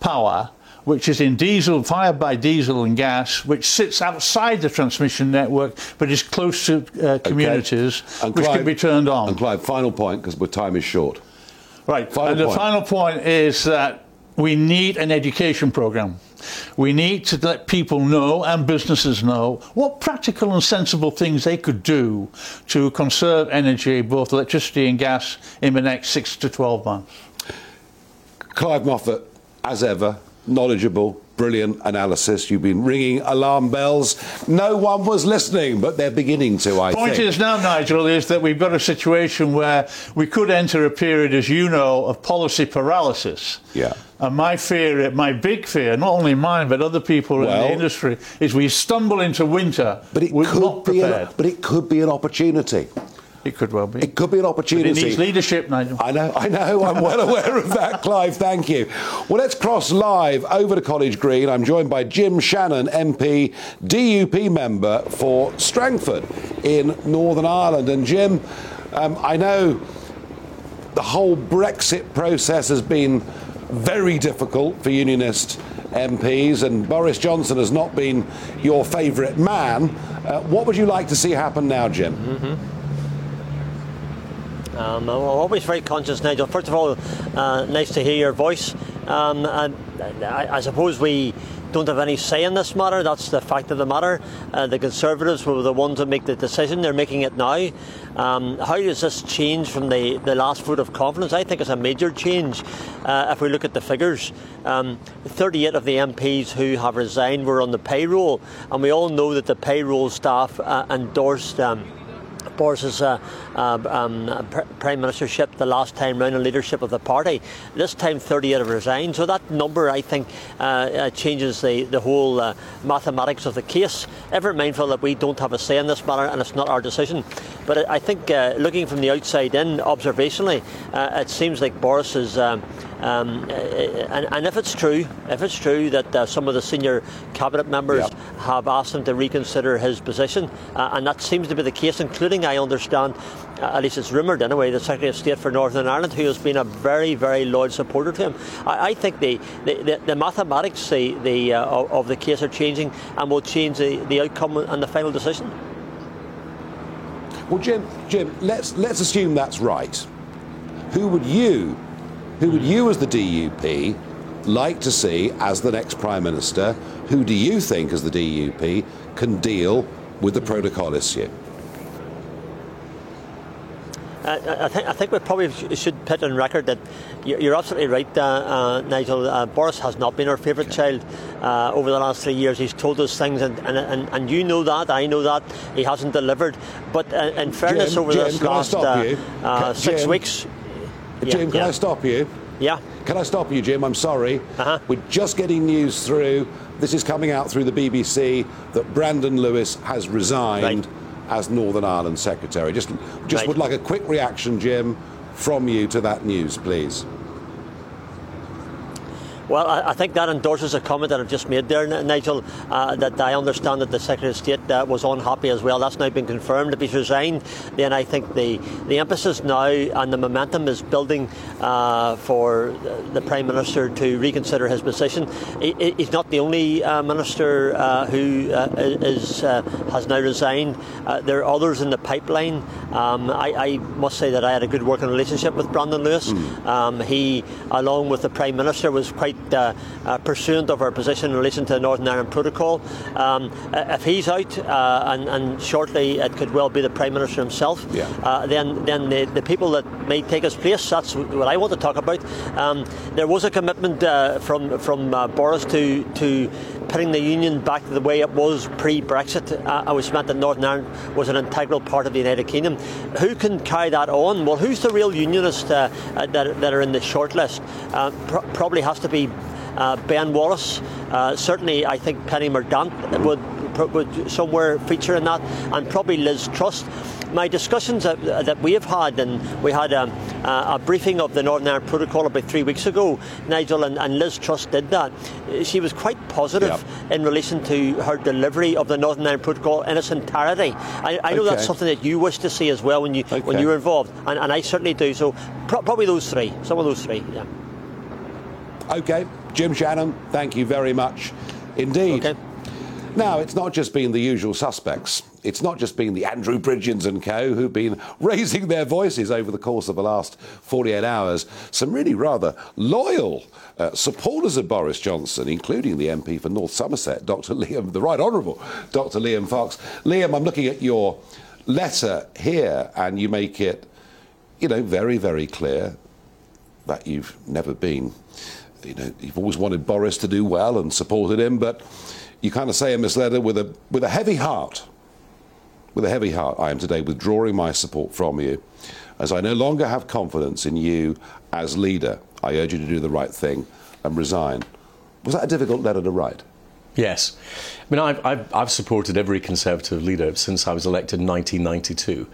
[SPEAKER 12] power which is in diesel, fired by diesel and gas, which sits outside the transmission network but is close to uh, communities,
[SPEAKER 1] And
[SPEAKER 12] which
[SPEAKER 1] Clive-
[SPEAKER 12] can be turned on.
[SPEAKER 1] And Clive, final point because time is short.
[SPEAKER 12] Right.
[SPEAKER 1] Final
[SPEAKER 12] and the final point is that we need an education program. We need to let people know and businesses know what practical and sensible things they could do to conserve energy, both electricity and gas, in the next six to 12 months.
[SPEAKER 1] Clive Moffatt, as ever, knowledgeable, brilliant analysis. You've been ringing alarm bells. No one was listening, but they're beginning to, I think.
[SPEAKER 12] The point
[SPEAKER 1] think.
[SPEAKER 12] is now, Nigel, is that we've got a situation where we could enter a period, as you know, of policy paralysis.
[SPEAKER 1] Yeah.
[SPEAKER 12] And my fear, my big fear, not only mine but other people in the industry, is we stumble into winter.
[SPEAKER 1] but it could
[SPEAKER 12] not
[SPEAKER 1] be, an, but it could be an opportunity.
[SPEAKER 12] It could well be.
[SPEAKER 1] It could be an
[SPEAKER 12] But
[SPEAKER 1] opportunity.
[SPEAKER 12] it needs leadership, Nigel.
[SPEAKER 1] I know, I know, I'm well aware of that, Clive, thank you. Well, let's cross live over to College Green. I'm joined by Jim Shannon, MP, DUP member for Strangford in Northern Ireland. And Jim, um, I know the whole Brexit process has been very difficult for Unionist MPs, and Boris Johnson has not been your favourite man. Uh, what would you like to see happen now, Jim?
[SPEAKER 13] Um, I'm always very conscious, Nigel. First of all, uh, nice to hear your voice. Um, and I, I suppose we don't have any say in this matter. That's the fact of the matter. Uh, the Conservatives were the ones that make the decision. They're making it now. Um, how does this change from the, the last vote of confidence? I think it's a major change uh, if we look at the figures. Um, 38 of the MPs who have resigned were on the payroll, and we all know that the payroll staff uh, endorsed. Um, Boris's uh, uh, um, pr- prime ministership the last time round in leadership of the party. This time, 38 have resigned. So that number, I think, uh, uh, changes the the whole uh, mathematics of the case. Ever mindful that we don't have a say in this matter, and it's not our decision. But I think, uh, looking from the outside in, observationally, uh, it seems like Boris is. Um, um, and, and if it's true, if it's true that uh, some of the senior cabinet members
[SPEAKER 1] Yep.
[SPEAKER 13] have asked him to reconsider his position, uh, and that seems to be the case, including, I understand, uh, at least it's rumoured anyway, the Secretary of State for Northern Ireland, who has been a very, very loyal supporter to him. I, I think the, the, the, the mathematics the, the, uh, of, of the case are changing and will change the, the outcome and the final decision.
[SPEAKER 1] Well, Jim, Jim, let's let's assume that's right. Who would you, who would you as the DUP like to see as the next prime minister? Who do you think, as the DUP, can deal with the protocol issue?
[SPEAKER 13] Uh, I, think, I think we probably sh- should put on record that you're absolutely right, uh, uh, Nigel. Uh, Boris has not been our favourite child uh, over the last three years. He's told us things, and, and, and, and you know that, I know that. He hasn't delivered. But uh, in fairness,
[SPEAKER 1] Jim,
[SPEAKER 13] over
[SPEAKER 1] Jim,
[SPEAKER 13] this last uh, uh, six
[SPEAKER 1] Jim?
[SPEAKER 13] weeks. Yeah,
[SPEAKER 1] Jim, can
[SPEAKER 13] yeah.
[SPEAKER 1] I stop you?
[SPEAKER 13] Yeah.
[SPEAKER 1] Can I stop you, Jim? I'm sorry.
[SPEAKER 13] Uh-huh.
[SPEAKER 1] We're just getting news through. This is coming out through the BBC that Brandon Lewis has resigned as Northern Ireland Secretary. Just, just
[SPEAKER 13] Right.
[SPEAKER 1] would like a quick reaction, Jim, from you to that news, please.
[SPEAKER 13] Well, I, I think that endorses a comment that I've just made there, Nigel, uh, that I understand that the Secretary of State uh, was unhappy as well. That's now been confirmed. If he's resigned, then I think the, the emphasis now and the momentum is building uh, for the Prime Minister to reconsider his position. He, he- he's not the only uh, Minister uh, who uh, is, uh, has now resigned. Uh, there are others in the pipeline. Um, I, I must say that I had a good working relationship with Brandon Lewis. Um, he, along with the Prime Minister, was quite uh, uh, pursuant of our position in relation to the Northern Ireland Protocol. Um, if he's out, uh, and, and shortly it could well be the Prime Minister himself,
[SPEAKER 1] Yeah.
[SPEAKER 13] uh, then then the, the people that may take his place, that's what I want to talk about. Um, there was a commitment uh, from from uh, Boris to to putting the union back to the way it was pre-Brexit, uh, which meant that Northern Ireland was an integral part of the United Kingdom. Who can carry that on? Well, who's the real unionists uh, uh, that, that are in the shortlist? Uh, pro- probably has to be uh, Ben Wallace. Uh, certainly, I think Penny Mordaunt would, would somewhere feature in that, and probably Liz Truss. My discussions that, that we have had, and we had a, a, briefing of the Northern Ireland Protocol about three weeks ago, Nigel, and, and Liz Truss did that. She was quite positive yep. in relation to her delivery of the Northern Ireland Protocol in its entirety. I, I know okay. that's something that you wish to see as well when you okay. when you were involved, and, and I certainly do. So pro- probably those three, some of those three, yeah.
[SPEAKER 1] Okay, Jim Shannon, thank you very much indeed.
[SPEAKER 13] Okay.
[SPEAKER 1] Now, it's not just been the usual suspects. It's not just been the Andrew Bridgens and co who've been raising their voices over the course of the last 48 hours. Some really rather loyal uh, supporters of Boris Johnson, including the MP for North Somerset, Dr. Liam, the Right Honourable Dr. Liam Fox. Liam, I'm looking at your letter here, and you make it, you know, very, very clear that you've never been, you know, you've always wanted Boris to do well and supported him, but you kind of say in this letter with a, with a heavy heart, with a heavy heart, I am today withdrawing my support from you. As I no longer have confidence in you as leader, I urge you to do the right thing and resign. Was that a difficult letter to write?
[SPEAKER 14] Yes. I mean, I've, I've, I've, supported every Conservative leader since I was elected in 1992.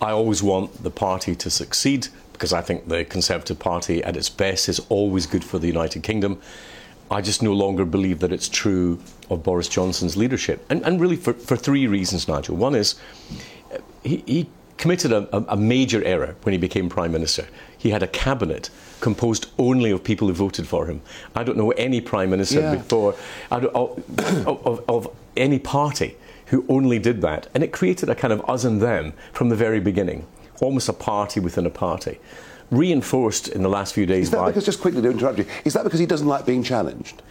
[SPEAKER 14] I always want the party to succeed because I think the Conservative Party at its best is always good for the United Kingdom. I just no longer believe that it's true of Boris Johnson's leadership. And, and really for, for three reasons, Nigel. One is he, he committed a, a, major error when he became Prime Minister. He had a cabinet composed only of people who voted for him. I don't know any Prime Minister yeah. before of, of, of any party who only did that. And it created a kind of us and them from the very beginning, almost a party within a party reinforced in the last few days.
[SPEAKER 1] Is that
[SPEAKER 14] by,
[SPEAKER 1] because, just quickly to interrupt you, is that because he doesn't like being challenged?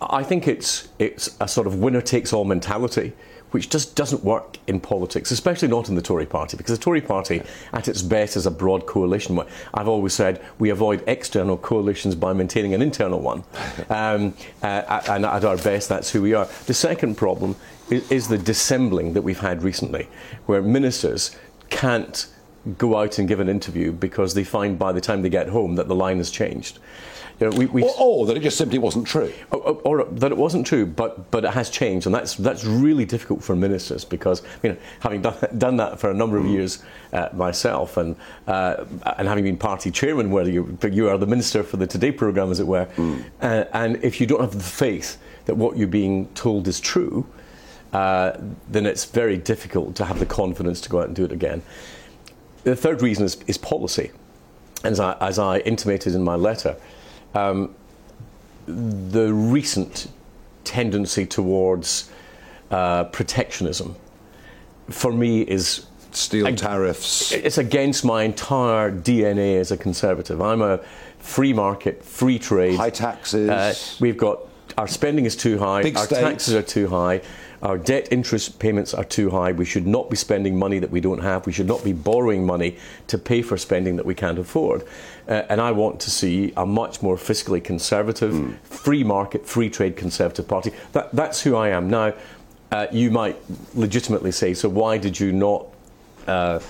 [SPEAKER 14] I think it's, it's a sort of winner takes all mentality, which just doesn't work in politics, especially not in the Tory party, because the Tory party, at its best, is a broad coalition. I've always said we avoid external coalitions by maintaining an internal one. Um, uh, and at our best, that's who we are. The second problem is, is the dissembling that we've had recently, where ministers can't go out and give an interview because they find by the time they get home that the line has changed.
[SPEAKER 1] You know, we, we, or, or, that it just simply wasn't true.
[SPEAKER 14] Or, or, that it wasn't true, but, but it has changed. And that's, that's really difficult for ministers because, you know, having done, done that for a number of mm. years uh, myself and, uh, and having been party chairman, where you, you are the minister for the Today programme, as it were, mm. uh, and if you don't have the faith that what you're being told is true, uh, then it's very difficult to have the confidence to go out and do it again. The third reason is, is policy. As I, as I, intimated in my letter, um, the recent tendency towards uh, protectionism for me is
[SPEAKER 1] steel ag- tariffs.
[SPEAKER 14] It's against my entire DNA as a conservative. I'm a free market, free trade.
[SPEAKER 1] High taxes. Uh,
[SPEAKER 14] we've got our spending is too high,
[SPEAKER 1] Big
[SPEAKER 14] our
[SPEAKER 1] state.
[SPEAKER 14] taxes are too high. Our debt interest payments are too high. We should not be spending money that we don't have. We should not be borrowing money to pay for spending that we can't afford. Uh, and I want to see a much more fiscally conservative, mm. free market, free trade conservative party. That, that's who I am. Now, uh, you might legitimately say, so why did you not uh,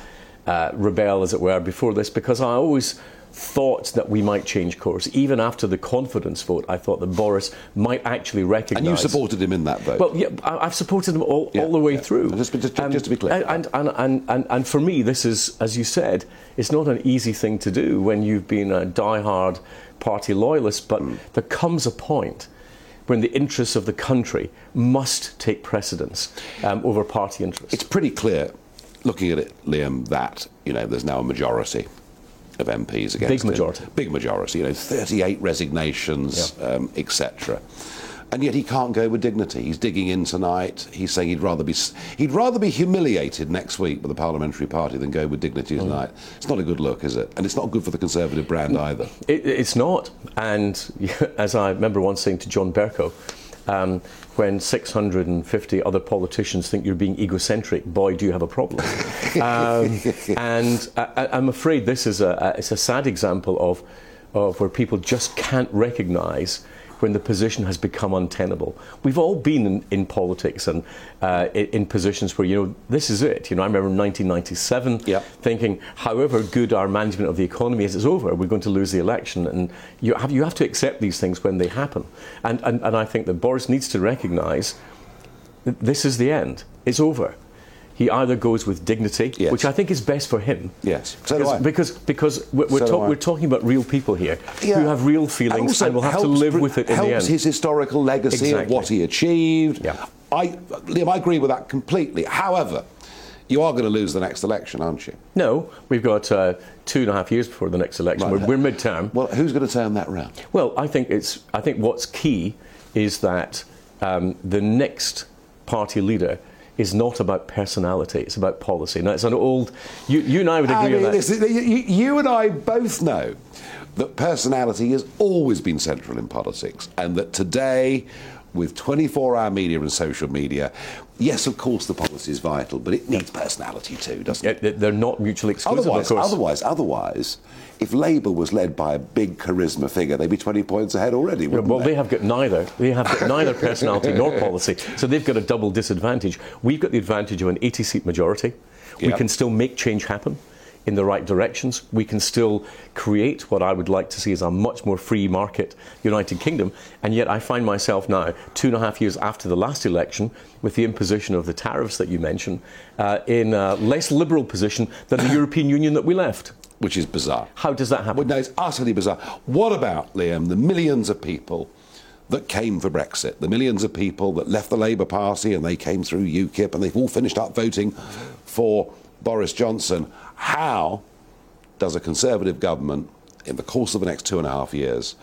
[SPEAKER 14] uh rebel, as it were, before this? Because I always thought that we might change course. Even after the confidence vote, I thought that Boris might actually recognise.
[SPEAKER 1] And you supported him in that vote?
[SPEAKER 14] Well, yeah, I've supported him all, yeah, all the way
[SPEAKER 1] yeah.
[SPEAKER 14] through.
[SPEAKER 1] Just, just, just, to be clear.
[SPEAKER 14] And, and, and, and, and for me, this is, as you said, it's not an easy thing to do when you've been a die-hard party loyalist, but mm. there comes a point when the interests of the country must take precedence um, over party interests.
[SPEAKER 1] It's pretty clear, looking at it, Liam, that you know there's now a majority of MPs against
[SPEAKER 14] big majority.
[SPEAKER 1] Him. Big majority, you know, 38 resignations, yeah. um, etc. And yet he can't go with dignity. He's digging in tonight. He's saying he'd rather be he'd rather be humiliated next week with the parliamentary party than go with dignity mm. tonight. It's not a good look, is it? And it's not good for the Conservative brand either.
[SPEAKER 14] It, it's not. And as I remember once saying to John Bercow, um, when 650 other politicians think you're being egocentric, boy, do you have a problem. um, and I, am afraid this is a, a, it's a sad example of, of where people just can't recognise when the position has become untenable. We've all been in, in politics and uh, in, in, positions where, you know, this is it. You know, I remember in 1997 yep. thinking, however good our management of the economy is, it's over. We're going to lose the election. And you have, you have to accept these things when they happen. And, and, and I think that Boris needs to recognise that this is the end. It's over he either goes with dignity,
[SPEAKER 1] Yes.
[SPEAKER 14] which I think is best for him.
[SPEAKER 1] Yes. So
[SPEAKER 14] because,
[SPEAKER 1] I.
[SPEAKER 14] because because we're, we're,
[SPEAKER 1] So
[SPEAKER 14] talk- we're talking about real people here
[SPEAKER 1] Yeah.
[SPEAKER 14] who have real feelings
[SPEAKER 1] also
[SPEAKER 14] and will have to live with it in
[SPEAKER 1] helps
[SPEAKER 14] the end.
[SPEAKER 1] his historical legacy of what he achieved.
[SPEAKER 14] Yeah.
[SPEAKER 1] I, Liam, I agree with that completely. However, you are going to lose the next election, aren't you?
[SPEAKER 14] No, we've got uh, two and a half years before the next election.
[SPEAKER 1] Right.
[SPEAKER 14] We're, we're mid-term.
[SPEAKER 1] Well, who's going to turn that round?
[SPEAKER 14] Well, I think it's. I think what's key is that um, the next party leader is not about personality; it's about policy. Now, it's an old. You, you and I would agree
[SPEAKER 1] I mean,
[SPEAKER 14] on that.
[SPEAKER 1] listen, you, you- and I both know that personality has always been central in politics, and that today, with 24-hour media and social media, yes, of course, the policy is vital, but it needs personality too, doesn't it?
[SPEAKER 14] Yeah, they're not mutually exclusive,
[SPEAKER 1] Otherwise,
[SPEAKER 14] of course.
[SPEAKER 1] otherwise, otherwise, if Labour was led by a big charisma figure, they'd be 20 points ahead already,
[SPEAKER 14] Yeah, well,
[SPEAKER 1] they?
[SPEAKER 14] they have got neither. They have got neither personality nor policy, so they've got a double disadvantage. We've got the advantage of an 80-seat majority. We can still make change happen in the right directions. We can still create what I would like to see as a much more free market United Kingdom. And yet, I find myself now, two and a half years after the last election, with the imposition of the tariffs that you mentioned, uh, in a less liberal position than the European Union that we left.
[SPEAKER 1] Which is bizarre.
[SPEAKER 14] How does that happen?
[SPEAKER 1] Well, no, it's utterly bizarre. What about, Liam, the millions of people that came for Brexit, the millions of people that left the Labour Party and they came through UKIP and they've all finished up voting for Boris Johnson? How does a Conservative government, in the course of the next two and a half years,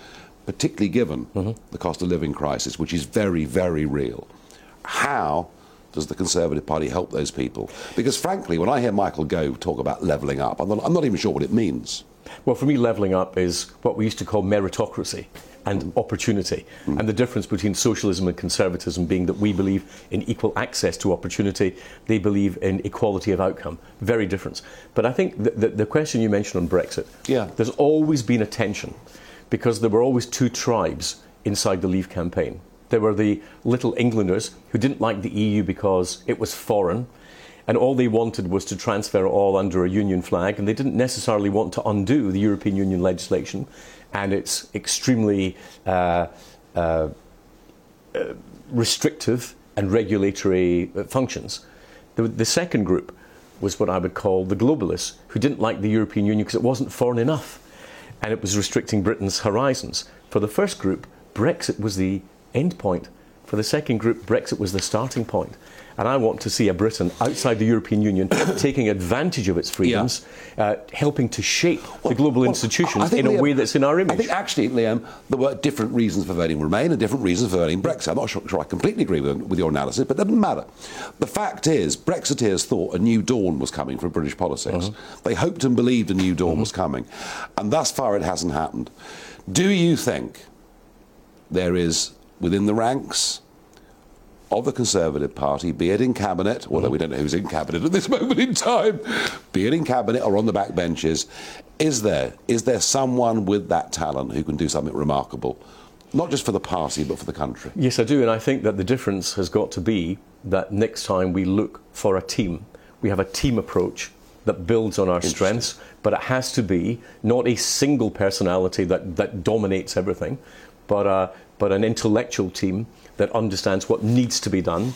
[SPEAKER 1] particularly given mm-hmm. the cost of living crisis, which is very, very real, how does the Conservative Party help those people? Because frankly, when I hear Michael Gove talk about levelling up, I'm not, I'm not even sure what it means.
[SPEAKER 14] Well, for me, levelling up is what we used to call meritocracy and mm. opportunity. Mm. And the difference between socialism and conservatism being that we believe in equal access to opportunity, they believe in equality of outcome. Very different. But I think the, the, the question you mentioned on Brexit,
[SPEAKER 1] Yeah.
[SPEAKER 14] there's always been a tension because there were always two tribes inside the Leave campaign. There were the little Englanders who didn't like the EU because it was foreign and all they wanted was to transfer all under a union flag, and they didn't necessarily want to undo the European Union legislation and its extremely uh, uh, restrictive and regulatory functions. The, the second group was what I would call the globalists, who didn't like the European Union because it wasn't foreign enough and it was restricting Britain's horizons. For the first group, Brexit was the end point. For the second group, Brexit was the starting point. And I want to see a Britain outside the European Union taking advantage of its freedoms, uh, helping to shape the global
[SPEAKER 1] Well,
[SPEAKER 14] institutions in a
[SPEAKER 1] Liam,
[SPEAKER 14] way that's in our image.
[SPEAKER 1] I think actually, Liam, there were different reasons for voting Remain and different reasons for voting Brexit. I'm not sure, sure I completely agree with, with your analysis, but it doesn't matter. The fact is, Brexiteers thought a new dawn was coming for British politics.
[SPEAKER 14] Uh-huh.
[SPEAKER 1] They hoped and believed a new dawn was coming. And thus far, it hasn't happened. Do you think there is, within the ranks, of the Conservative Party, be it in cabinet, although we don't know who's in cabinet at this moment in time, be it in cabinet or on the back benches, is there is there someone with that talent who can do something remarkable, not just for the party but for the country?
[SPEAKER 14] Yes, I do, and I think that the difference has got to be that next time we look for a team, we have a team approach that builds on our strengths, but it has to be not a single personality that, that dominates everything, but, uh, but an intellectual team that understands what needs to be done,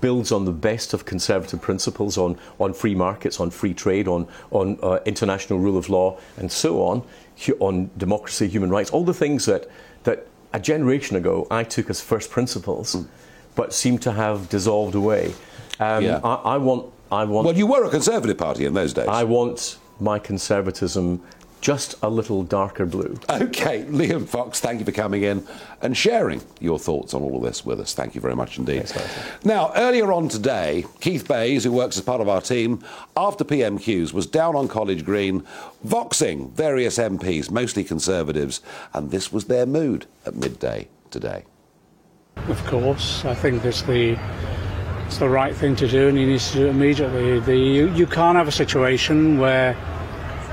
[SPEAKER 14] builds on the best of conservative principles on, on free markets, on free trade, on, on uh, international rule of law, and so on, on democracy, human rights, all the things that, that a generation ago I took as first principles, but seem to have dissolved away. Um,
[SPEAKER 1] Yeah.
[SPEAKER 14] I, I want. I want.
[SPEAKER 1] Well, you were a Conservative Party in those days.
[SPEAKER 14] I want my conservatism just a little darker blue.
[SPEAKER 1] Okay, Liam Fox, thank you for coming in and sharing your thoughts on all of this with us. Thank you very much indeed. now, earlier on today, Keith Bays, who works as part of our team, after PMQs, was down on College Green, voxing various MPs, mostly Conservatives, and this was their mood at midday today.
[SPEAKER 6] Of course, I think it's the it's the right thing to do, and he needs to do it immediately. The, you, you can't have a situation where,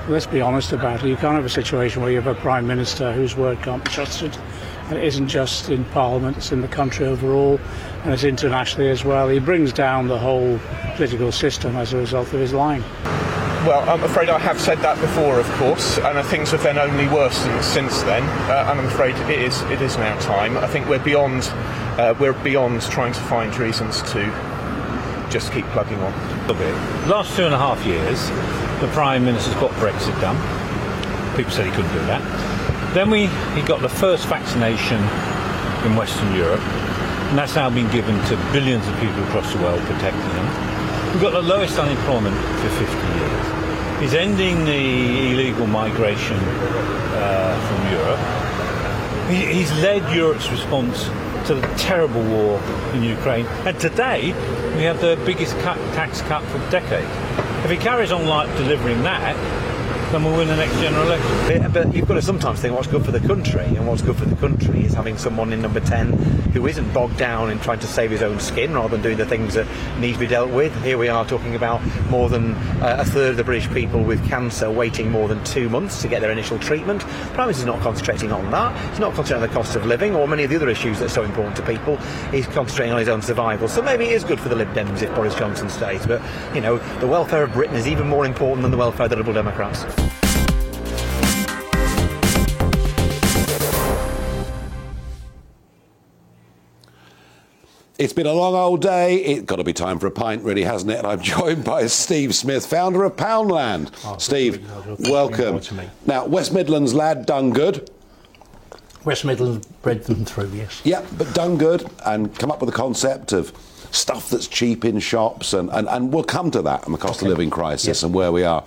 [SPEAKER 6] let's be honest about it, you can't have a situation where you have a prime minister whose word can't be trusted. And it isn't just in Parliament; it's in the country overall, and it's internationally as well. He brings down the whole political system as a result of his lying.
[SPEAKER 15] Well, I'm afraid I have said that before, of course, and things have then only worsened since then. Uh, and I'm afraid it is it is now time. I think we're beyond uh, we're beyond trying to find reasons to just keep plugging on. A bit.
[SPEAKER 16] Last two and a half years, the Prime Minister's got Brexit done. People said he couldn't do that. Then we he got the first vaccination in Western Europe, and that's now been given to billions of people across the world, protecting them. We've got the lowest unemployment for 50 years. He's ending the illegal migration uh, from Europe. He, he's led Europe's response to the terrible war in Ukraine, and today we have the biggest cut, tax cut for decades. If he carries on like delivering that, then we'll win the next general election.
[SPEAKER 17] But you've got to sometimes think what's good for the country, and what's good for the country is having someone in number 10 who isn't bogged down in trying to save his own skin rather than doing the things that need to be dealt with. Here we are talking about more than uh, a third of the British people with cancer waiting more than two months to get their initial treatment. Prime Minister's not concentrating on that. He's not concentrating on the cost of living or many of the other issues that are so important to people. He's concentrating on his own survival. So maybe it is good for the Lib Dems if Boris Johnson stays. But, you know, the welfare of Britain is even more important than the welfare of the Liberal Democrats.
[SPEAKER 1] It's been a long old day. It's got to be time for a pint, really, hasn't it? And I'm joined by Steve Smith, founder of Poundland. Steve, welcome. Now, West Midlands lad, done good.
[SPEAKER 18] West Midlands bred them through, yes.
[SPEAKER 1] Yeah, but done good and come up with a concept of stuff that's cheap in shops, and, and, and we'll come to that and the cost of living crisis and where we are.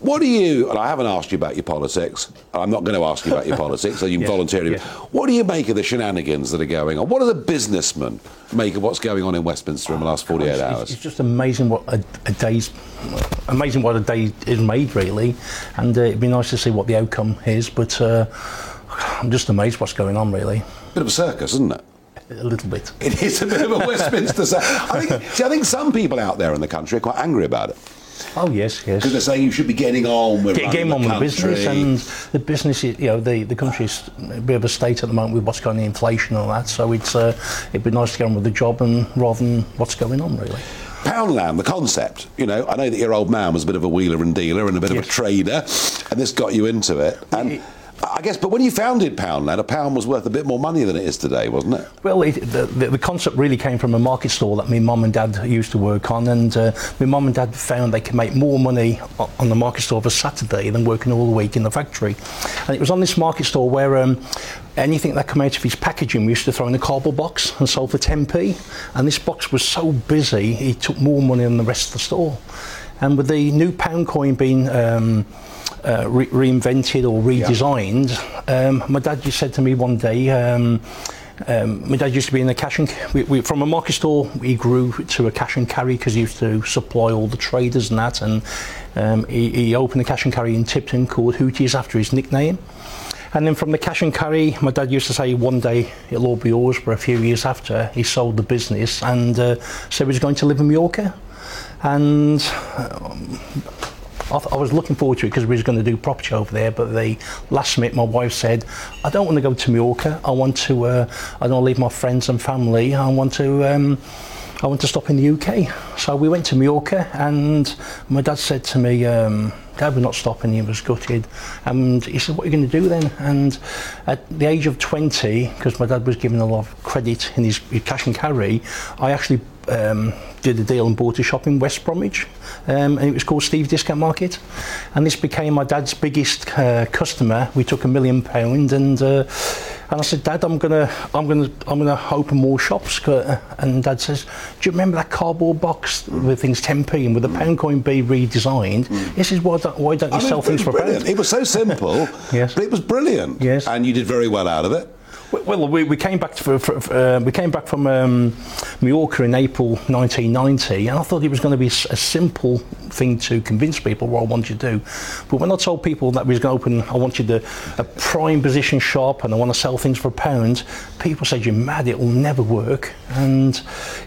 [SPEAKER 1] What do you, and I haven't asked you about your politics, I'm not going to ask you about your politics, so you can
[SPEAKER 18] Yes,
[SPEAKER 1] voluntarily.
[SPEAKER 18] yes.
[SPEAKER 1] What do you make of the shenanigans that are going on? What do the businessmen make of what's going on in Westminster in the last 48
[SPEAKER 18] It's-
[SPEAKER 1] hours?
[SPEAKER 18] It's just amazing what a, a day's amazing what a day is made, really, and uh, it'd be nice to see what the outcome is. But uh, I'm just amazed what's going on, really.
[SPEAKER 1] Bit of a circus, isn't it?
[SPEAKER 18] A little bit.
[SPEAKER 1] It is a bit of a Westminster. I think, see, I think some people out there in the country are quite angry about it.
[SPEAKER 18] Oh yes, yes.
[SPEAKER 1] Because they're saying you should be getting on with
[SPEAKER 18] Get, getting on
[SPEAKER 1] the
[SPEAKER 18] with the business and the business. is- You know, the the country's a bit of a state at the moment with what's going on, inflation and all that. So it's uh, it'd be nice to get on with the job and rather than what's going on, really.
[SPEAKER 1] Poundland, the concept. You know, I know that your old man was a bit of a wheeler and dealer and a bit of a trader, and this got you into it. And I guess, but when you founded Poundland, a pound was worth a bit more money than it is today, wasn't it?
[SPEAKER 18] Well, it, the, the, concept really came from a market stall that my mum and dad used to work on, and uh, my mum and dad found they could make more money on the market stall for Saturday than working all the week in the factory. And it was on this market stall where um, anything that came out of his packaging we used to throw in a cardboard box and sold for 10p. And this box was so busy, he took more money than the rest of the store. And with the new pound coin being um, uh, re- reinvented or redesigned, um, my dad just said to me one day, um, um, my dad used to be in the cash and we, we, from a market store. He grew to a cash and carry because he used to supply all the traders and that. And um, he, he opened a cash and carry in Tipton called Hooties after his nickname. And then from the cash and carry, my dad used to say one day it'll all be yours. But a few years after, he sold the business and uh, said he was going to live in Mallorca. And um, I, th- I was looking forward to it because we was going to do property over there. But the last minute, my wife said, "I don't want to go to Mallorca. I want to. Uh, I don't leave my friends and family. I want to." Um, I want to stop in the UK. So we went to Mallorca, and my dad said to me, um, Dad, we're not stopping. He was gutted. And he said, What are you going to do then? And at the age of 20, because my dad was given a lot of credit in his, his cash and carry, I actually um, did a deal and bought a shop in West Bromwich. Um, and it was called Steve Discount Market. And this became my dad's biggest uh, customer. We took a million pound and. Uh, and I said, Dad, I'm gonna, I'm gonna, I'm gonna open more shops. uh, And Dad says, Do you remember that cardboard box with things 10p and with the pound coin be redesigned? This is why don't, why don't you
[SPEAKER 1] I mean,
[SPEAKER 18] sell things for a pound?
[SPEAKER 1] It was so simple, yes. but it was brilliant. Yes. And you did very well out of it.
[SPEAKER 18] Well, we, we came back for, for, uh, we came back from um, Mallorca in April 1990, and I thought it was going to be a simple thing to convince people what I wanted to do. But when I told people that we was going to open, I wanted a, a prime position shop and I want to sell things for a pound, people said, "You're mad! It will never work." And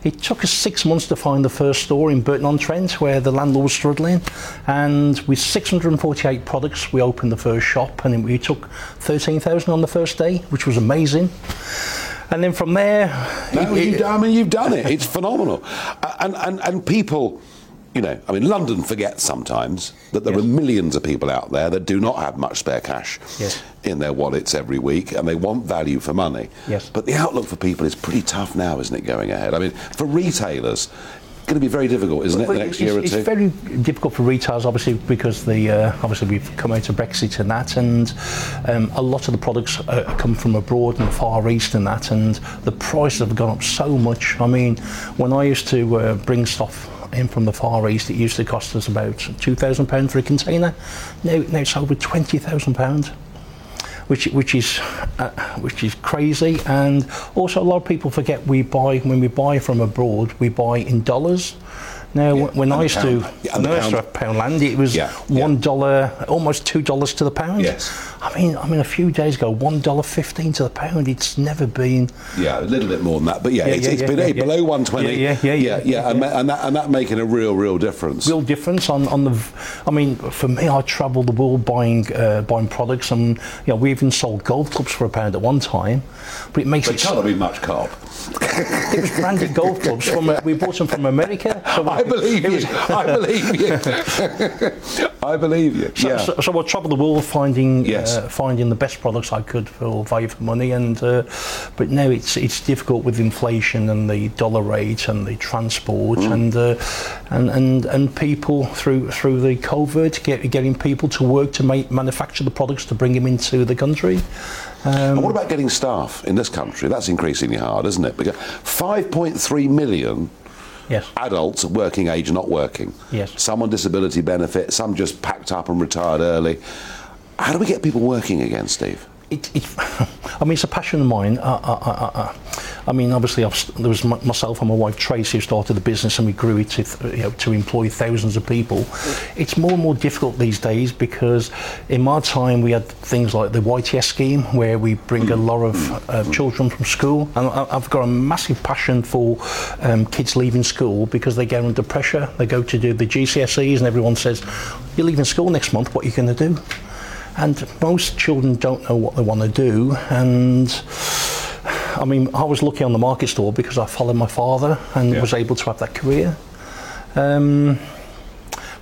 [SPEAKER 18] it took us six months to find the first store in Burton on Trent, where the landlord was struggling. And with 648 products, we opened the first shop, and we took 13,000 on the first day, which was amazing. And then from there,
[SPEAKER 1] No,
[SPEAKER 18] it-
[SPEAKER 1] you've done, I mean, you've done it. It's phenomenal. Uh, And, and, and people, you know, I mean, London forgets sometimes that there are millions of people out there that do not have much spare cash
[SPEAKER 18] Yes.
[SPEAKER 1] in their wallets every week and they want value for money.
[SPEAKER 18] Yes.
[SPEAKER 1] But the outlook for people is pretty tough now, isn't it, going ahead? I mean, for retailers, going to be very difficult, isn't it,
[SPEAKER 18] Well,
[SPEAKER 1] the next year or two.
[SPEAKER 18] it's very difficult for retailers, obviously, because the uh, obviously we've come out of Brexit and that, and um, a lot of the products uh, come from abroad and Far East and that, and the prices have gone up so much. I mean, when I used to uh, bring stuff in from the Far East, it used to cost us about two thousand pound for a container. Now, now it's over twenty thousand pound which which is uh, which is crazy. And also, a lot of people forget we buy when we buy from abroad, we buy in dollars. Now, when I used
[SPEAKER 1] the
[SPEAKER 18] to,
[SPEAKER 1] pound. Yeah,
[SPEAKER 18] when I used to
[SPEAKER 1] pound.
[SPEAKER 18] have Poundland, it was one dollar, almost two dollars to the pound.
[SPEAKER 1] Yes.
[SPEAKER 18] I mean, I mean, a few days ago, one dollar fifteen to the pound. It's never been.
[SPEAKER 1] Yeah, a little bit more than that, but yeah,
[SPEAKER 18] Yeah,
[SPEAKER 1] it's,
[SPEAKER 18] yeah,
[SPEAKER 1] it's
[SPEAKER 18] yeah,
[SPEAKER 1] been
[SPEAKER 18] yeah,
[SPEAKER 1] below 120.
[SPEAKER 18] Yeah, yeah, yeah,
[SPEAKER 1] yeah,
[SPEAKER 18] yeah,
[SPEAKER 1] and, and that and that making a real, real difference.
[SPEAKER 18] real difference on, on the. I mean, for me, I travel the world buying uh, buying products, and you know, we even sold golf clubs for a pound at one time. But it makes
[SPEAKER 1] But
[SPEAKER 18] it.
[SPEAKER 1] can't have been much cop.
[SPEAKER 18] it was branded golf clubs from. Uh, we bought them from America. So
[SPEAKER 1] I believe
[SPEAKER 18] it
[SPEAKER 1] you.
[SPEAKER 18] was-
[SPEAKER 1] I believe you. I believe you.
[SPEAKER 18] So,
[SPEAKER 1] yeah.
[SPEAKER 18] so, so I travelled the world finding uh, finding the best products I could for value for money, and uh, but now it's it's difficult with inflation and the dollar rate and the transport
[SPEAKER 1] Mm.
[SPEAKER 18] and, uh, and and and people through through the COVID get, getting people to work to make manufacture the products to bring them into the country. Um,
[SPEAKER 1] and what about getting staff in this country? That's increasingly hard, isn't it? Because 5.3 million
[SPEAKER 18] yes.
[SPEAKER 1] adults of working age not working.
[SPEAKER 18] Yes.
[SPEAKER 1] Some on disability benefit, some just packed up and retired early. How do we get people working again, Steve?
[SPEAKER 18] it, it, I mean, it's a passion of mine. I, I, I, I, mean, obviously, I've, there was myself and my wife Tracy who started the business, and we grew it to, you know, to employ thousands of people. It's more and more difficult these days because in my time we had things like the YTS scheme, where we bring a lot of uh, children from school, and I, I've got a massive passion for um, kids leaving school because they get under pressure. They go to do the GCSEs, and everyone says, "You're leaving school next month. What are you going to do?" And most children don't know what they want to do and I mean I was lucky on the market store because I followed my father and was able to have that career. Um,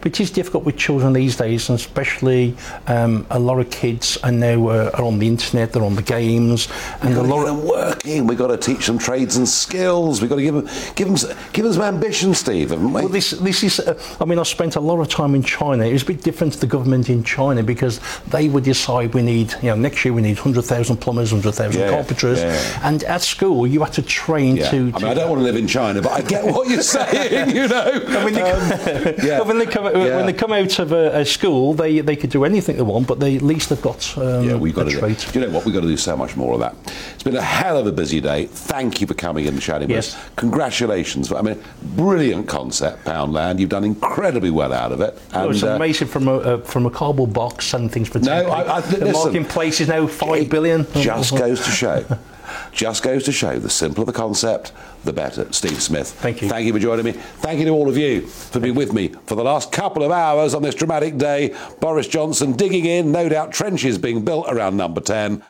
[SPEAKER 18] it is difficult with children these days, and especially um, a lot of kids I know uh, are on the internet, they're on the games, and a lot
[SPEAKER 1] of them working. We've got to teach them trades and skills. We've got to give them, give them, give them some ambition, Steve, haven't we?
[SPEAKER 18] Well, this this is. Uh, I mean, I spent a lot of time in China. It was a bit different to the government in China because they would decide we need, you know, next year we need hundred thousand plumbers, hundred thousand
[SPEAKER 1] Yeah,
[SPEAKER 18] carpenters,
[SPEAKER 1] yeah.
[SPEAKER 18] and at school you had to train
[SPEAKER 1] Yeah.
[SPEAKER 18] to.
[SPEAKER 1] I mean,
[SPEAKER 18] to
[SPEAKER 1] I don't want to live in China, but I get what you're saying. You know,
[SPEAKER 18] when they,
[SPEAKER 1] Um, yeah.
[SPEAKER 18] when they come
[SPEAKER 1] Yeah.
[SPEAKER 18] when they come out of a, a school, they, they could do anything they want, but they at least they've got um,
[SPEAKER 1] Yeah, we've got
[SPEAKER 18] a
[SPEAKER 1] to
[SPEAKER 18] trade.
[SPEAKER 1] do. Do you know what? We've got to do so much more of that. It's been a hell of a busy day. Thank you for coming in and chatting
[SPEAKER 18] Yes.
[SPEAKER 1] with us. Congratulations. I mean, brilliant concept, Poundland. You've done incredibly well out of it.
[SPEAKER 18] It's
[SPEAKER 1] uh,
[SPEAKER 18] amazing from a uh, from a cardboard box and things for
[SPEAKER 1] No,
[SPEAKER 18] 10
[SPEAKER 1] I- I-
[SPEAKER 18] the
[SPEAKER 1] listen.
[SPEAKER 18] marketplace is now five billion.
[SPEAKER 1] just goes to show. Just goes to show the simpler the concept, the better. Steve Smith. Thank you. Thank you for joining me. Thank you to all of you for being with me for the last couple of hours on this dramatic day. Boris Johnson digging in, no doubt trenches being built around number 10.